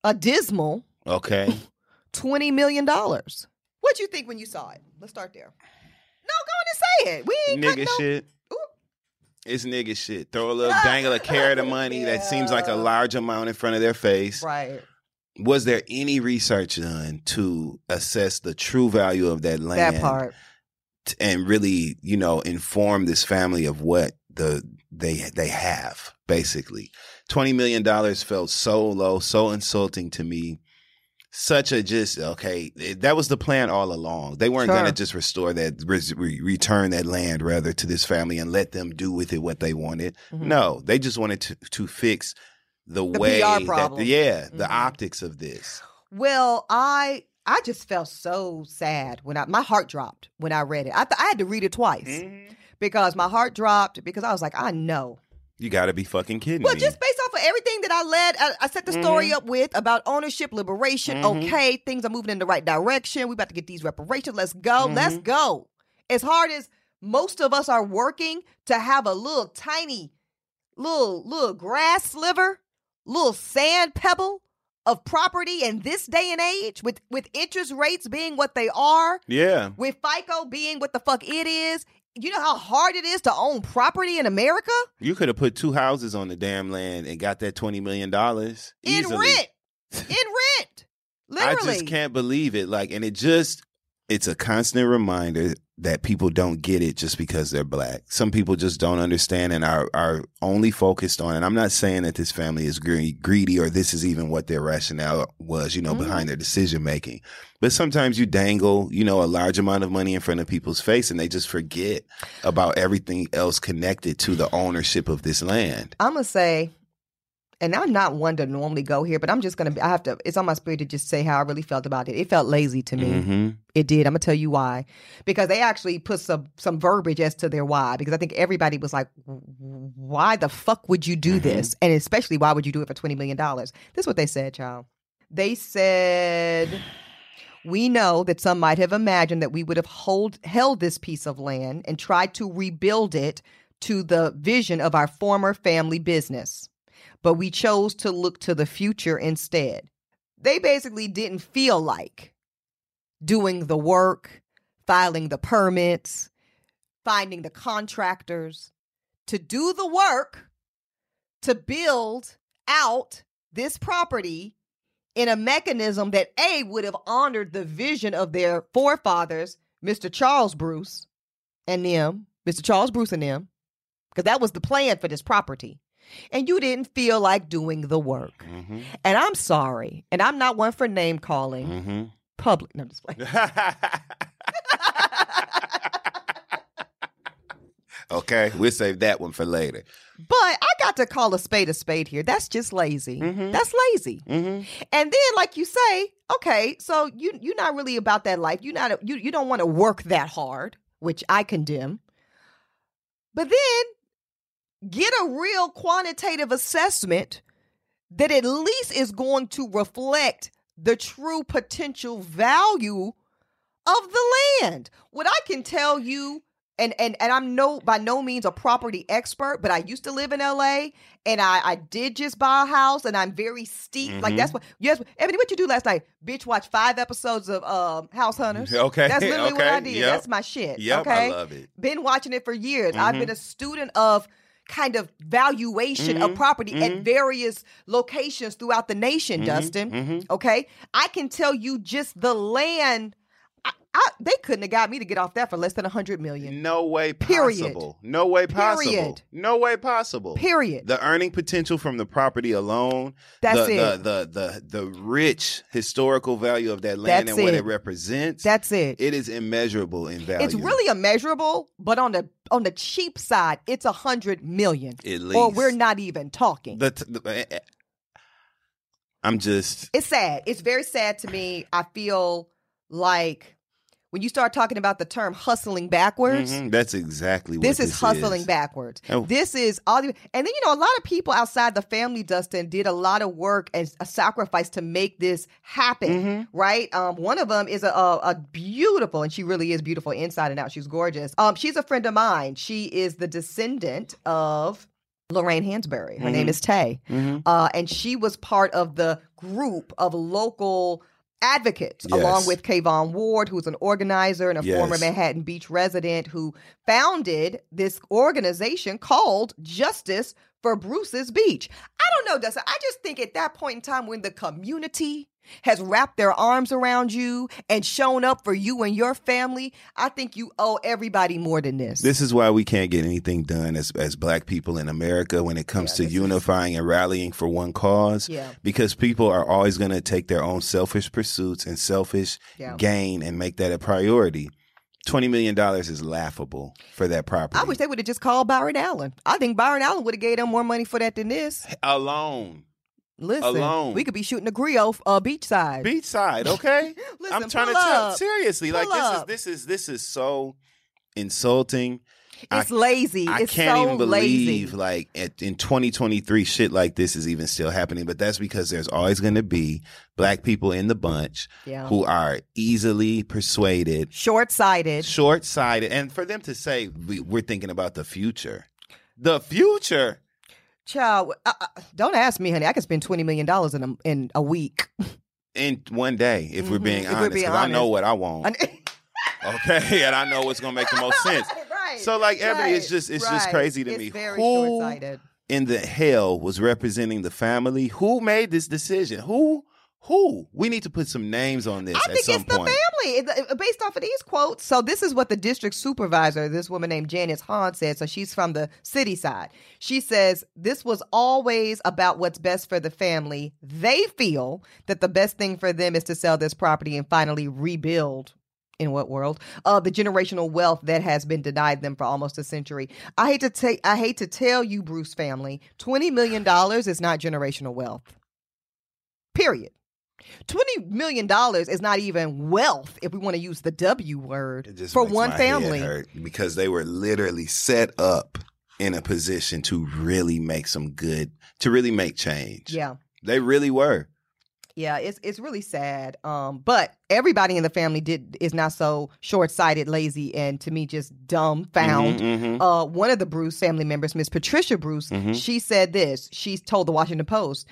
A dismal Okay. $20 million. What'd you think when you saw it? Let's start there. No, go on and say it. We ain't nigga no- shit. Ooh. It's nigga shit. Throw a little dangle a carrot of money that seems like a large amount in front of their face. Right. Was there any research done to assess the true value of that land? That part. t- and really, you know, inform this family of what the they they have basically. Twenty million dollars felt so low, so insulting to me. Such a just okay. That was the plan all along. They weren't Sure. going to just restore that, re- re- return that land rather to this family and let them do with it what they wanted. Mhm. No, they just wanted to to fix the, The way that yeah, the Mhm. optics of this. Well, I I just felt so sad when I my heart dropped when I read it. I th- I had to read it twice Mm-hmm. because my heart dropped because I was like, I know. You got to be fucking kidding Well, me. Well, just based off of everything that I led, I, I set the story Mhm. up with about ownership, liberation. Mhm. Okay, things are moving in the right direction. We about to get these reparations. Let's go. Let's Mhm. go. As hard as most of us are working to have a little tiny, little little grass sliver, little sand pebble of property in this day and age, with with interest rates being what they are, yeah. with FICO being what the fuck it is. You know how hard it is to own property in America? You could have put two houses on the damn land and got that twenty million dollars in rent. In rent. Literally. I just can't believe it. Like, and it just it's a constant reminder that people don't get it just because they're black. Some people just don't understand and are are only focused on. And I'm not saying that this family is greedy, or this is even what their rationale was, you know, Mhm. behind their decision making. But sometimes you dangle, you know, a large amount of money in front of people's face and they just forget about everything else connected to the ownership of this land. I'm gonna say, and I'm not one to normally go here, but I'm just gonna. I have to. It's on my spirit to just say how I really felt about it. It felt lazy to me. hmm It did. I'm gonna tell you why, because they actually put some some verbiage as to their why. Because I think everybody was like, "Why the fuck would you do Mhm. this?" And especially, why would you do it for twenty million dollars? This is what they said, child. They said. We know that some might have imagined that we would have hold, held this piece of land and tried to rebuild it to the vision of our former family business, but we chose to look to the future instead. They basically didn't feel like doing the work, filing the permits, finding the contractors to do the work to build out this property in a mechanism that A would have honored the vision of their forefathers, Mr. Charles Bruce and them, Mr. Charles Bruce and them, because that was the plan for this property. And you didn't feel like doing the work. hmm And I'm sorry, and I'm not one for name calling hmm public. No, I'm just playing. Okay, we'll save that one for later. But I got to call a spade a spade here. That's just lazy. Mhm. That's lazy. Mm-hmm. And then, like you say, okay, so you you're not really about that life. You're not you you don't want to work that hard, which I condemn. But then get a real quantitative assessment that at least is going to reflect the true potential value of the land. What I can tell you and and and I'm no by no means a property expert, but I used to live in LA and I I did just buy a house and I'm very steep. Like Mhm. that's what yes, Eboni, what you do last night? Bitch watch five episodes of um House Hunters. Okay, That's literally what I did. yep. That's my shit. Yep, okay. I love it. Been watching it for years. I've Mhm. been a student of kind of valuation of Mhm, property at mhm. various locations throughout the nation, Mhm, Dustin. mhm. Okay. I can tell you just the land. I, they couldn't have got me to get off that for less than a hundred million. No way Period. No way possible. Period. No way possible. Period. The earning potential from the property alone, That's the, it. The, the the the rich historical value of that land That's and what it. it represents. That's it. it is immeasurable in value. It's really immeasurable, but on the on the cheap side, it's a hundred million. at least. Or we're not even talking. The, t- the, eh, eh, I'm just it's sad. It's very sad to me. I feel like when you start talking about the term hustling backwards, Mhm, that's exactly what this this is hustling backwards. Oh. This is all, the, and then you know a lot of people outside the family, Dustin, did a lot of work and a sacrifice to make this happen. Mhm. Right? Um, one of them is a, a, a beautiful, and she really is beautiful inside and out. She's gorgeous. Um, she's a friend of mine. She is the descendant of Lorraine Hansberry. Her name Mhm. is Tay Mhm. uh, and she was part of the group of local advocates Yes. along with Kavon Ward, who's an organizer and a Yes. former Manhattan Beach resident who founded this organization called Justice for Bruce's Beach. I don't know, Dustin. I just think at that point in time when the community has wrapped their arms around you and shown up for you and your family, I think you owe everybody more than this. This is why we can't get anything done as as black people in America when it comes Yeah, to this is- unifying and rallying for one cause. yeah. Because people are always going to take their own selfish pursuits and selfish Yeah. gain and make that a priority. Twenty million dollars is laughable for that property I wish they would have just called Byron Allen. I think Byron Allen would have gave them more money for that than this. alone, Listen, Alone. we could be shooting a griot uh, beachside. beachside. Okay, Listen, I'm trying to tell up. seriously. Like Pull this up. is this is this is so insulting. It's lazy. I it's can't so even believe lazy. like at, in 2023 shit like this is even still happening. But that's because there's always going to be black people in the bunch Yeah. who are easily persuaded, Short sighted. short sighted, and for them to say we, we're thinking about the future, the future. Child, uh, uh, don't ask me, honey. I could spend $20 million in a, in a week. In one day, if we're Mhm, being if honest, because I know what I want, okay, and I know what's gonna make the most sense. right. So, like, Eboni, it's just- it's just crazy to It's me. very Who- short sighted. in the hell was representing the family? Who made this decision? Who? Who? We need to put some names on this I think it's the point. family based off of these quotes. So this is what the district supervisor, this woman named Janice Hahn, said. So she's from the city side. She says this was always about what's best for the family. They feel that the best thing for them is to sell this property and finally rebuild. In what world? Uh, the generational wealth that has been denied them for almost a century. I hate to take. I hate to tell you, Bruce family, twenty million dollars is not generational wealth. Period. Twenty million dollars is not even wealth if we want to use the W word for one family. because they were literally set up in a position to really make some good, to really make change. Yeah, They really were. yeah, it's it's really sad. Um, but everybody in the family did is not so short sighted, lazy, and to me just dumbfound. Mhm, mhm. Uh, one of the Bruce family members, Miss Patricia Bruce, Mhm. she said this. She told the Washington Post,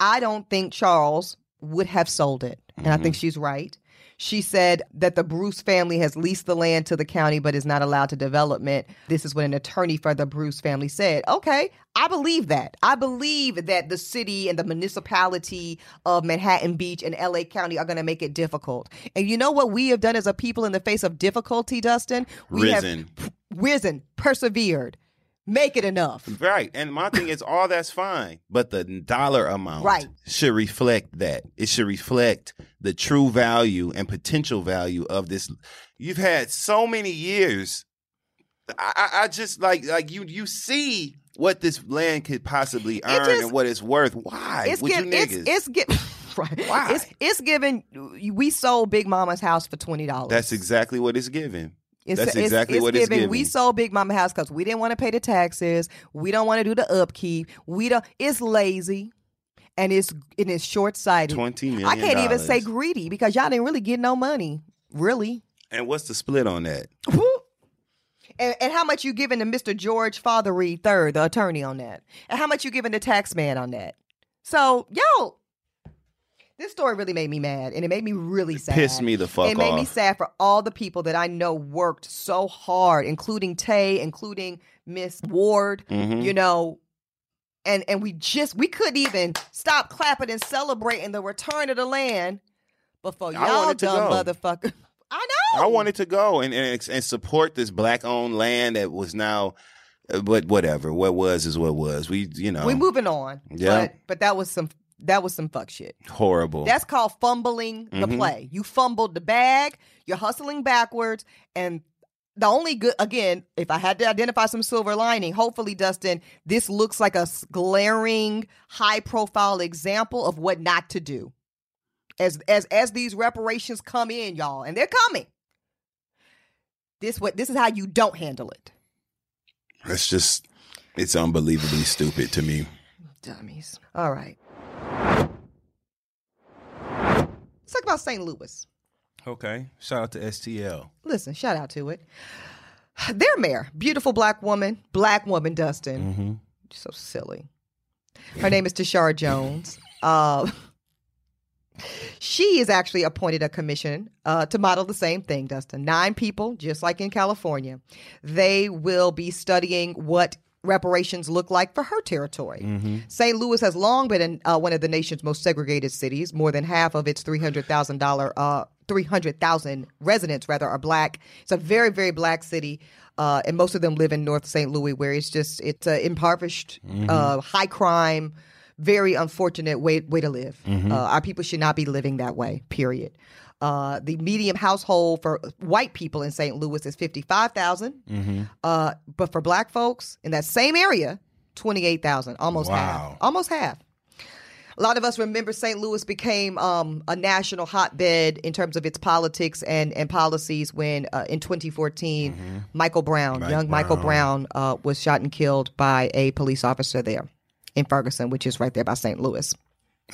"I don't think Charles would have sold it," and I Mm-hmm. think she's right. She said that the Bruce family has leased the land to the county but is not allowed to development. This is what an attorney for the Bruce family said. Okay, I believe that. I believe that the city and the municipality of Manhattan Beach and LA County are going to make it difficult. And you know what we have done as a people in the face of difficulty, Dustin? We Risen. have risen, persevered. Make it enough. Right. And my thing is, all that's fine, but the dollar amount Right. should reflect that. It should reflect the true value and potential value of this. You've had so many years I, I just like like you you see what this land could possibly earn just- and what it's worth. Why It's would give, you it's niggas? it's get right. Why? It's it's given. We sold Big Mama's house for twenty dollars. That's exactly what it's giving. It's, That's exactly it's what it's giving. We sold Big Mama house because we didn't want to pay the taxes. We don't want to do the upkeep. We don't. It's lazy, and it's and it's short sighted. Twenty million. I can't even say greedy because y'all didn't really get no money, really. And what's the split on that? And, and how much you giving to Mr. George Fatheree III, the attorney, on that? And how much you giving the tax man on that? So, yo, this story really made me mad, and it made me really sad. Pissed me the fuck off. It made me sad for all the people that I know worked so hard, including Tay, including Miss Ward. Mhm. You know, and and we just we couldn't even stop clapping and celebrating the return of the land before y'all dumb motherfucker. I know. I wanted to go and, and and support this black owned land that was now, uh, but whatever. What was is what was. We you know We moving on. Yeah. But but that was some that was some fuck shit. horrible. That's called fumbling the Mhm. play. You fumbled the bag, you're hustling backwards, and the only good again, if I had to identify some silver lining, hopefully, Dustin, this looks like a glaring, high profile example of what not to do. As as as these reparations come in, y'all, and they're coming. This what this is how you don't handle it. It's just it's unbelievably stupid to me. Dummies. All right. Let's talk about St. Louis. Okay. Shout out to STL. Listen, shout out to it. Their mayor, beautiful black woman, black woman, Dustin. Mm-hmm. So silly. Her name is Tishaura Jones. Uh, she is actually appointed a commission uh, to model the same thing, Dustin. Nine people, just like in California. They will be studying what reparations look like for her territory. Mm-hmm. St. Louis has long been in, uh, one of the nation's most segregated cities. More than half of its three hundred thousand dollar, uh, three hundred thousand residents rather are black. It's a very very black city, uh, and most of them live in North St. Louis, where it's just it's uh, impoverished, uh, high crime, very unfortunate way way to live. Uh, our people should not be living that way. Period. Uh, the medium household for white people in St. Louis is fifty five uh, but for black folks in that same area, 28,000, almost Wow. half. Almost half. A lot of us remember St. Louis became um, a national hotbed in terms of its politics and, and policies when uh, in 2014, Michael Brown, Mike young Michael Brown, uh, was shot and killed by a police officer there in Ferguson, which is right there by St. Louis.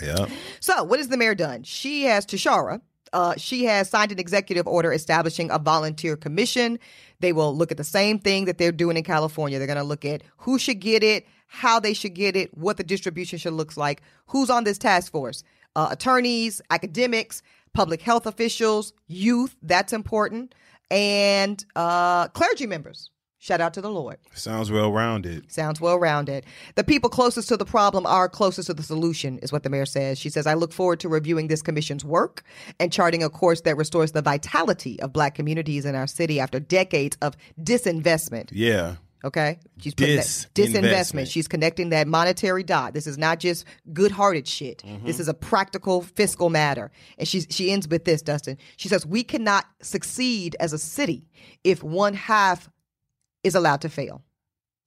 Yep. So, what has the mayor done? She has Tishaura. Uh, she has signed an executive order establishing a volunteer commission. They will look at the same thing that they're doing in California. They're going to look at who should get it, how they should get it, what the distribution should look like, who's on this task force. Uh, attorneys, academics, public health officials, youth, that's important, and uh, clergy members. Shout out to the Lord. Sounds well rounded. Sounds well rounded. The people closest to the problem are closest to the solution, is what the mayor says. She says, I look forward to reviewing this commission's work and charting a course that restores the vitality of black communities in our city after decades of disinvestment. Yeah. Okay? She's putting that- Disinvestment. She's connecting that monetary dot. This is not just good hearted shit. Mm-hmm. This is a practical fiscal matter. And she, she ends with this, Dustin. She says, We cannot succeed as a city if one half is allowed to fail.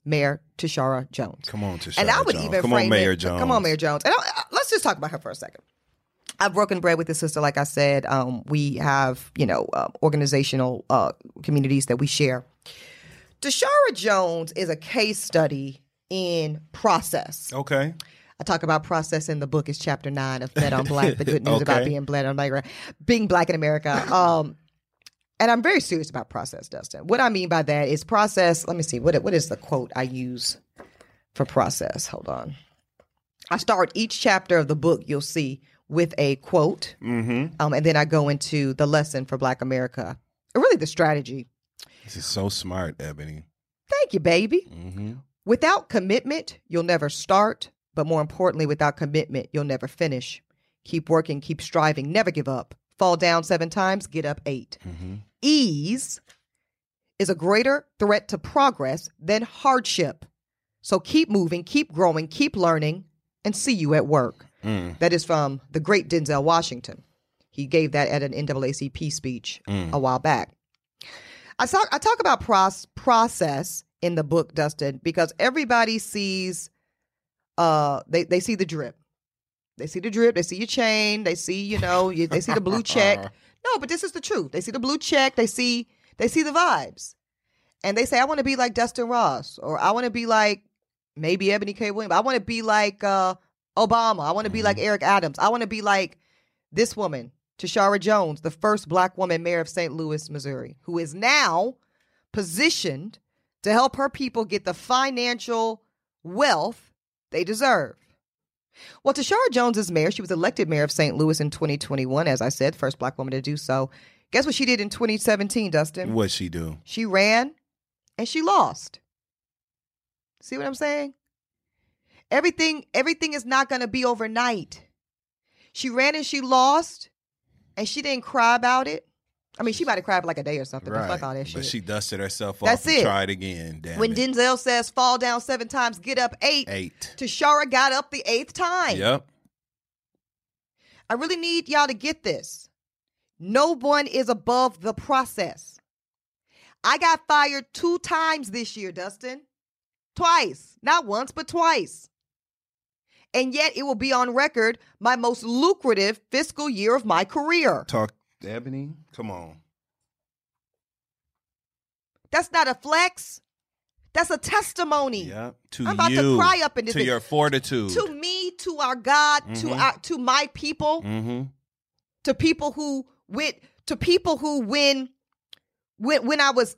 Mayor Tishaura Jones. Come on, Tishaura and I would Jones. even Come on, Mayor it, Jones. Come on, Mayor Jones. And I, let's just talk about her for a second. I've broken bread with this sister, like I said. Um, we have, you know, uh, organizational uh, communities that we share. Tishaura Jones is a case study in process. Okay. I talk about process in the book. is chapter nine of Bet on Black, the good news about being black in America, being black in America. Um, and I'm very serious about process, Dustin. What I mean by that is process. Let me see. What what is the quote I use for process? Hold on. I start each chapter of the book. You'll see with a quote, Mm-hmm. um, and then I go into the lesson for Black America, or really the strategy. This is so smart, Eboni. Thank you, baby. Mm-hmm. Without commitment, you'll never start, but more importantly, without commitment, you'll never finish. Keep working, keep striving, never give up. Fall down seven times, get up 8 Mm-hmm. Ease is a greater threat to progress than hardship. So keep moving, keep growing, keep learning, and see you at work. Mm. That is from the great Denzel Washington. He gave that at an NAACP speech Mm. a while back. I talk I talk about pros- process in the book, Dustin, because everybody sees uh they they see the drip. They see the drip, they see your chain, they see, you know, you, they see the blue check. No, but this is the truth. They see the blue check, they see they see the vibes. And they say I want to be like Dustin Ross or I want to be like maybe Eboni K. Williams. I want to be like uh Obama. I want to be like Eric Adams. I want to be like this woman, Tishaura Jones, the first black woman mayor of St. Louis, Missouri, who is now positioned to help her people get the financial wealth they deserve. Well, Tishaura Jones is mayor. She was elected mayor of St. Louis in 2021, as I said, first black woman to do so. Guess what she did in 2017, Dustin? What she do? She ran and she lost. See what I'm saying? Everything everything is not going to be overnight. She ran and she lost and she didn't cry about it. I mean, she might have cried for like a day or something, but fuck all that shit. But she dusted herself off That's and it. tried again. Damn when it. Denzel says fall down seven times, get up eight, Eight. Tishaura got up the eighth time. Yep. I really need y'all to get this. No one is above the process. I got fired two times this year, Dustin. Twice. Not once, but twice. And yet it will be on record my most lucrative fiscal year of my career. Talk, Eboni. Come on. That's not a flex. That's a testimony. Yep. To I'm about you. to cry up in this To thing. your fortitude. To me, to our God, to Mhm. our to my people. mm-hmm. to people who went to people who when when when I was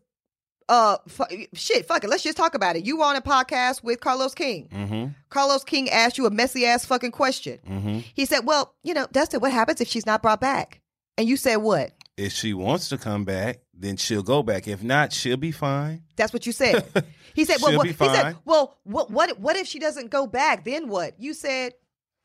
uh fu- shit fuck it let's just talk about it you were on a podcast with Carlos King Mm-hmm. Carlos King asked you a messy ass fucking question Mm-hmm. he said well you know Dustin what happens if she's not brought back and you said what If she wants to come back, then she'll go back. If not, she'll be fine. that's what you said he said well She'll what, be he said well what what what if she doesn't go back then what you said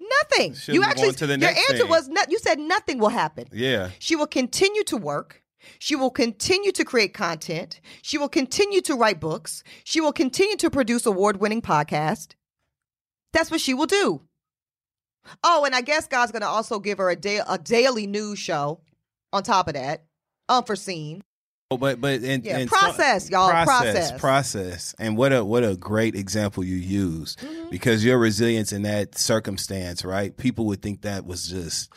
nothing She'll you actually on to the your answer thing. was not you said nothing will happen Yeah. She will continue to work. She will continue to create content. She will continue to write books. She will continue to produce award winning podcasts. That's what she will do. Oh, and I guess God's going to also give her a, day, a daily news show on top of that, unforeseen. Oh, but but and, Yeah, and process, y'all, process, process. process, and what a what a great example you use Mm-hmm. because your resilience in that circumstance, right? People would think that was just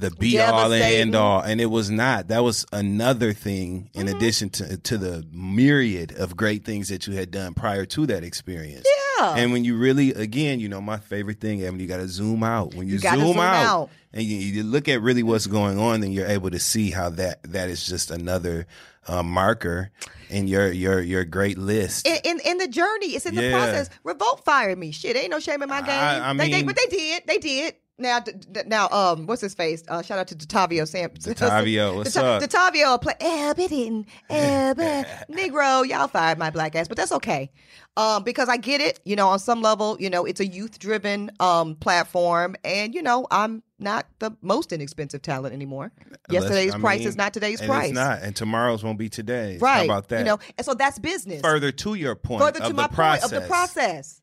the be all and end all, and it was not. That was another thing in Mm-hmm. addition to to the myriad of great things that you had done prior to that experience. Yeah. And when you really, again, you know, my favorite thing, Evan, you got to zoom out. When you, You zoom, zoom out, out. and you, you look at really what's going on, then you're able to see how that that is just another uh, marker in your your your great list. in, in in the journey, it's in the process. Revolt fired me. Shit, ain't no shame in my game. I- I they, they, mean- but they did. They did. Now, d- d- now, um, what's his face? Uh, shout out to Detavio Sam. Detavio, what's Det- up? Detavio play Aberdeen, Aberdeen, Negro. Y'all fired my black ass, but that's okay. Um, because I get it. You know, on some level, you know, it's a youth driven um platform, and you know, I'm not the most inexpensive talent anymore. Unless- Yesterday's I price mean, is not today's price. It's not, and tomorrow's won't be today. Right. How about that? You know, and so that's business further to your point further of to the my process. point of the process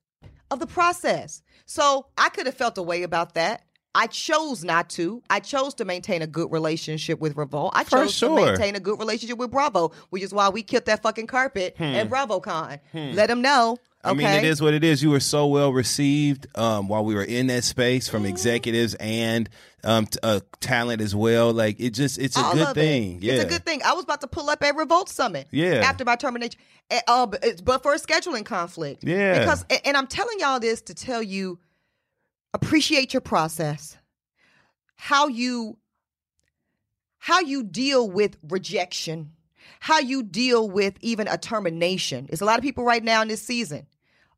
of the process so i could have felt a way about that i chose not to i chose to maintain a good relationship with revolt i chose sure. to maintain a good relationship with bravo which is why we killed that fucking carpet at bravocon let them know okay Hmm. I mean, it is what it is. You were so well received um, while we were in that space from Mm-hmm. executives and um, t- uh, talent as well. Like it just, it's a good of it. thing. Yeah, It's a good thing. I was about to pull up at Revolt Summit. Yeah. After my termination, eh, uh, but for a scheduling conflict. Yeah. Because and I'm telling y'all this to tell you, appreciate your process. How you how you deal with rejection, how you deal with even a termination. There's a lot of people right now in this season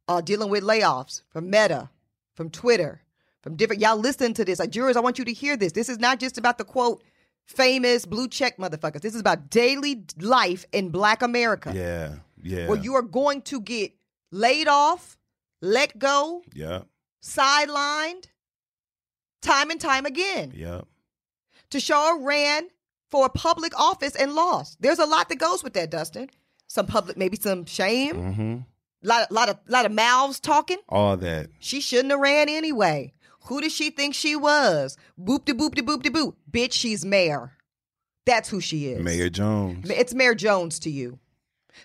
uh, dealing with layoffs from Meta, from Twitter, from different. Y'all listen to this. Like, jurors, I want you to hear this. This is not just about the quote, famous blue check motherfuckers. This is about daily life in black America yeah, yeah, where you are going to get laid off, let go, yeah, sidelined, time and time again. yeah. Tishaura ran for a public office and lost. There's a lot that goes with that, Dustin. Some public, maybe some shame, Mm-hmm. lot, lot of, lot of mouths talking. All that. She shouldn't have ran anyway. Who does she think she was? Boop de boop de boop de boop. Bitch, she's mayor. That's who she is. Mayor Jones. It's Mayor Jones to you.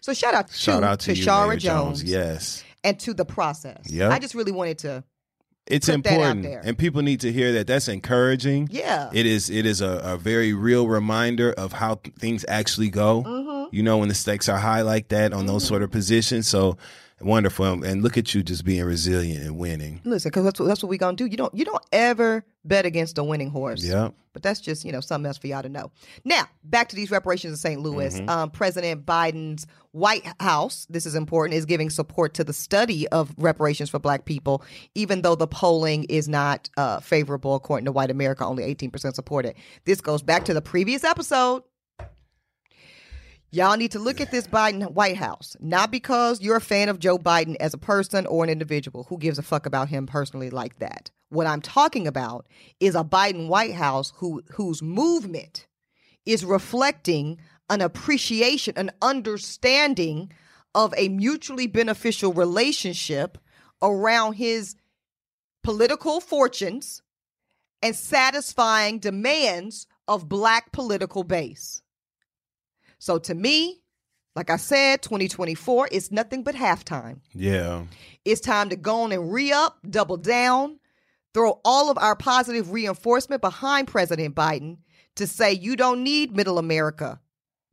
So shout out Shout to, out to, you, Shara Jones, Yes. and to the process. Yeah. I just really wanted to It's Put that out important. And people need to hear that. That's encouraging. Yeah. It is it is a, a very real reminder of how th- things actually go. Mm-hmm. You know, when the stakes are high like that on those sort of positions. So wonderful. And look at you just being resilient and winning. listen because that's what, that's what we gonna do. You don't you don't ever bet against a winning horse. Yep. But that's just you know something else for y'all to know. Now back to these reparations in St. Louis. Um, President Biden's White House, this is important, is giving support to the study of reparations for Black people, even though the polling is not uh, favorable according to White America. Only eighteen percent support it. This goes back to the previous episode. Y'all need to look at this Biden White House, not because you're a fan of Joe Biden as a person or an individual. Who gives a fuck about him personally like that? What I'm talking about is a Biden White House who whose movement is reflecting an appreciation, an understanding of a mutually beneficial relationship around his political fortunes and satisfying demands of black political base. So to me, like I said, 2024 is nothing but halftime. Yeah. It's time to go on and re up, double down, throw all of our positive reinforcement behind President Biden to say you don't need middle America,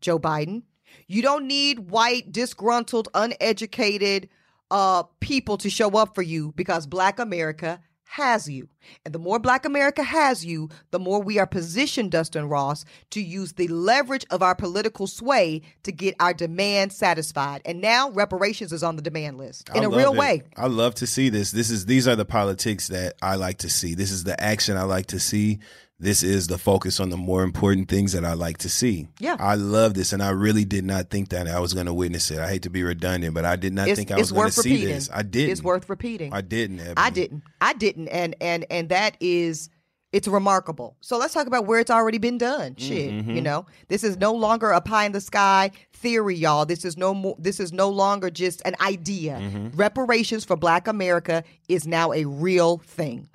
Joe Biden. You don't need white, disgruntled, uneducated uh, people to show up for you because Black America has you. And the more Black America has you, the more we are positioned, Dustin Ross, to use the leverage of our political sway to get our demand satisfied. And now reparations is on the demand list in I a real it. way. I love to see this. This is these are the politics that I like to see. This is the action I like to see. This is the focus on the more important things that I like to see. Yeah. I love this, and I really did not think that I was going to witness it. I hate to be redundant, but I did not It's, think I was going to see this. I didn't. It's worth repeating. I didn't. Eboni. I didn't. I didn't. And and and that is it's remarkable. So let's talk about where it's already been done. Shit, Mm-hmm. you know, this is no longer a pie in the sky theory, y'all. This is no more. This is no longer just an idea. Mm-hmm. Reparations for Black America is now a real thing.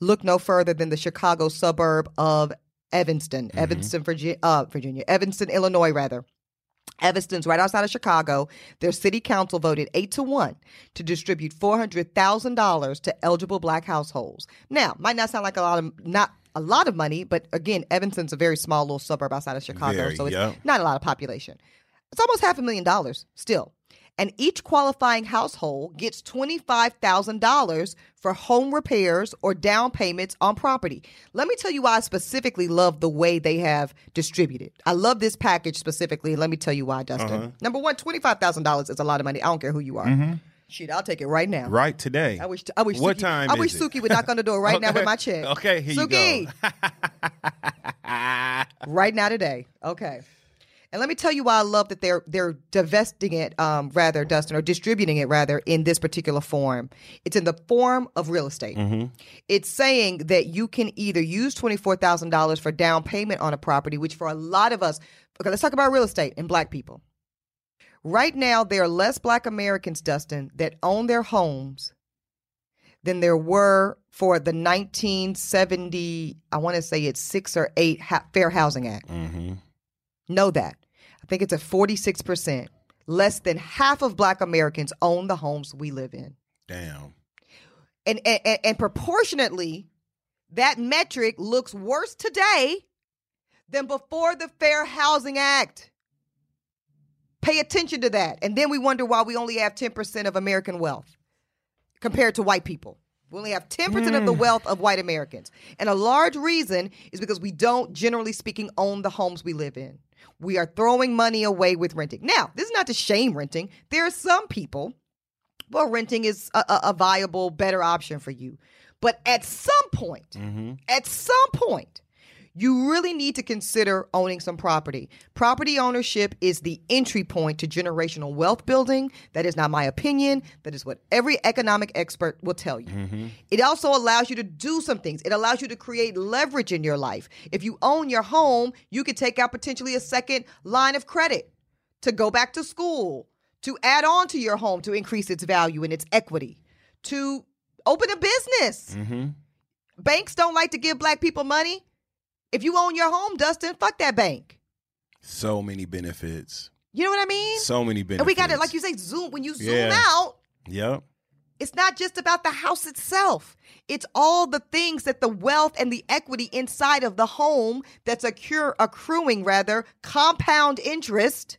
Look no further than the Chicago suburb of Evanston, Mm-hmm. Evanston, Virginia, uh, Virginia, Evanston, Illinois, rather. Evanston's right outside of Chicago. Their city council voted eight to one to distribute four hundred thousand dollars to eligible black households. Now, might not sound like a lot of not a lot of money, but again, Evanston's a very small little suburb outside of Chicago, Very, so it's not a lot of population. It's almost half a million dollars still. And each qualifying household gets $25,000 for home repairs or down payments on property. Let me tell you why I specifically love the way they have distributed. I love this package specifically. Let me tell you why, Dustin. Uh-huh. Number one, $25,000 is a lot of money. I don't care who you are. Shit, I'll take it right now. Mm-hmm. right today. I wish I wish What Suki, time I is wish it? Suki would knock on the door right now with my check. Okay, here you Suki, go. right now today. Okay. And let me tell you why I love that they're they're divesting it, um, rather, Dustin, or distributing it rather in this particular form. It's in the form of real estate. It's saying that you can either use twenty four thousand dollars for down payment on a property, which for a lot of us, okay, let's talk about real estate and black people. Right now, there are less black Americans, Dustin, that own their homes than there were for the 1970, I want to say it's six or eight ha- Fair Housing Act. hmm Know that. I think it's at 46%. Less than half of black Americans own the homes we live in. Damn. And, and, and- and proportionately, that metric looks worse today than before the Fair Housing Act. Pay attention to that. And then we wonder why we only have 10% of American wealth compared to white people. We only have 10% of the mm. wealth of white Americans. And a large reason is because we don't, generally speaking, own the homes we live in. We are throwing money away with renting. Now, this is not to shame renting. There are some people well, renting is a, a, a viable, better option for you. But at some point, Mm-hmm. at some point, you really need to consider owning some property. Property ownership is the entry point to generational wealth building. That is not my opinion. That is what every economic expert will tell you. It also allows you to do some things. It allows you to create leverage in your life. If you own your home, you could take out potentially a second line of credit to go back to school, to add on to your home to increase its value and its equity, to open a business. Mm-hmm. Banks don't like to give black people money. If you own your home, Dustin, fuck that bank. So many benefits. You know what I mean? So many benefits. and we got it, like you say, zoom. When you zoom Yeah. out, Yep. it's not just about the house itself. It's all the things that the wealth and the equity inside of the home that's accru- accruing, rather, compound interest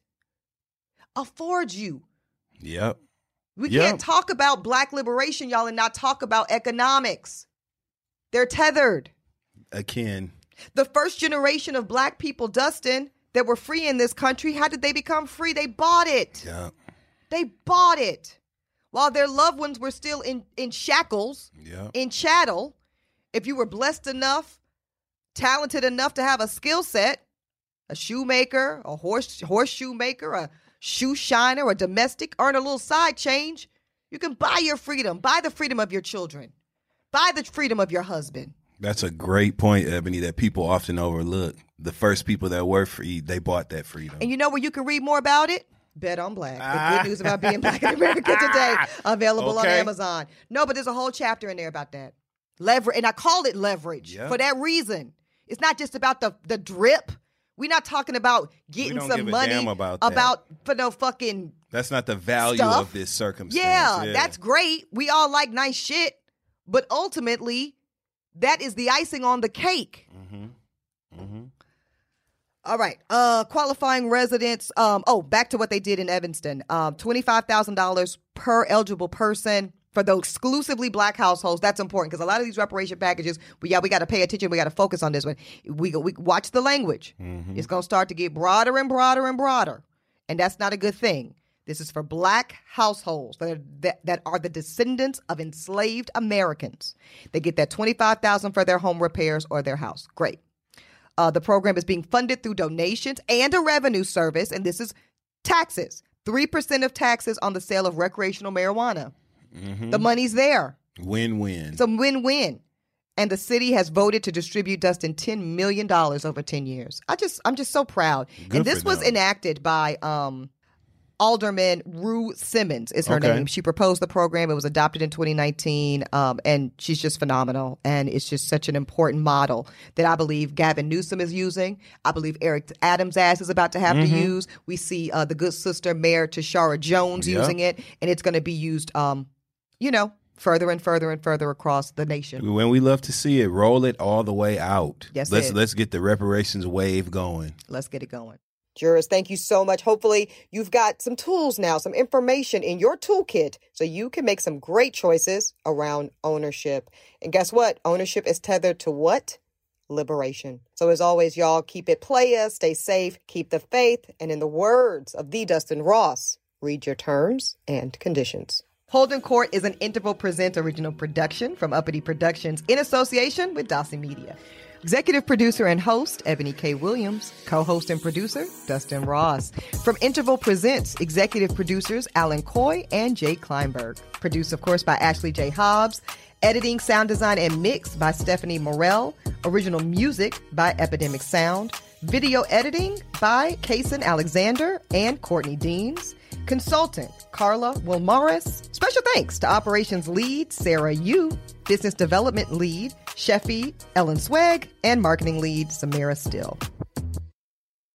affords you. Yep. We Yeah. can't talk about black liberation, y'all, and not talk about economics. They're tethered. Again. The first generation of black people, Dustin, that were free in this country, how did they become free? They bought it. Yep. They bought it. While their loved ones were still in, in shackles, Yep. in chattel, if you were blessed enough, talented enough to have a skill set, a shoemaker, a horse horseshoe maker, a shoe shiner, a domestic, earn a little side change, you can buy your freedom, buy the freedom of your children, buy the freedom of your husband. That's a great point, Eboni, that people often overlook. The first people that were free, they bought that freedom. And you know where you can read more about it? Bet on Black. The Ah. good news about being black in America today. Available on Amazon. No, but there's a whole chapter in there about that. Leverage. And I call it leverage Yeah. for that reason. It's not just about the, the drip. We're not talking about getting some money about about for no fucking That's not the value Stuff. of this circumstance. yeah, that's great. We all like nice shit, but ultimately, that is the icing on the cake. Mm-hmm. Mm-hmm. All right. Uh qualifying residents. Um, oh, back to what they did in Evanston. Um, twenty-five thousand dollars per eligible person for the exclusively black households. That's important because a lot of these reparation packages, we yeah, we got to pay attention. We got to focus on this one. We we watch the language. Mm-hmm. It's gonna start to get broader and broader and broader, and that's not a good thing. This is for black households that are, that, that are the descendants of enslaved Americans. They get that twenty-five thousand for their home repairs or their house. Great. Uh, the program is being funded through donations and a revenue service, and this is taxes. 3% of taxes on the sale of recreational marijuana. Mm-hmm. The money's there. Win-win. It's a win win. And the city has voted to distribute Dustin $10 million over 10 years. I just, I'm just so proud. Good and this was enacted by um, Alderman Rue Simmons is her Okay. name. She proposed the program. It was adopted in 2019, um, and she's just phenomenal. And it's just such an important model that I believe Gavin Newsom is using. I believe Eric Adams' ass is about to have Mm-hmm. to use. We see uh, the good sister Mayor Tishaura Jones Yep. using it, and it's going to be used, um, you know, further and further and further across the nation. when we love to see it, roll it all the way out. Yes, let's let's get the reparations wave going. Let's get it going. Jurors, thank you so much. Hopefully, you've got some tools now, some information in your toolkit so you can make some great choices around ownership. And guess what? Ownership is tethered to what? Liberation. So, as always, y'all, keep it playa, stay safe, keep the faith, and in the words of the Dustin Ross, read your terms and conditions. Holding Court is an Interval Present original production from Uppity Productions in association with Dossie Media. Executive producer and host, Eboni K. Williams. Co host and producer, Dustin Ross. From Interval Presents, executive producers, Alan Coy and Jay Kleinberg. Produced, of course, by Ashley J. Hobbs. Editing, sound design, and mix by Stephanie Morell. Original music by Epidemic Sound. Video editing by Kason Alexander and Courtney Deans. Consultant Carla Wilmaris. Special thanks to Operations Lead Sarah Yu, Business Development Lead Sheffy Ellen Swag, and Marketing Lead Samara Still.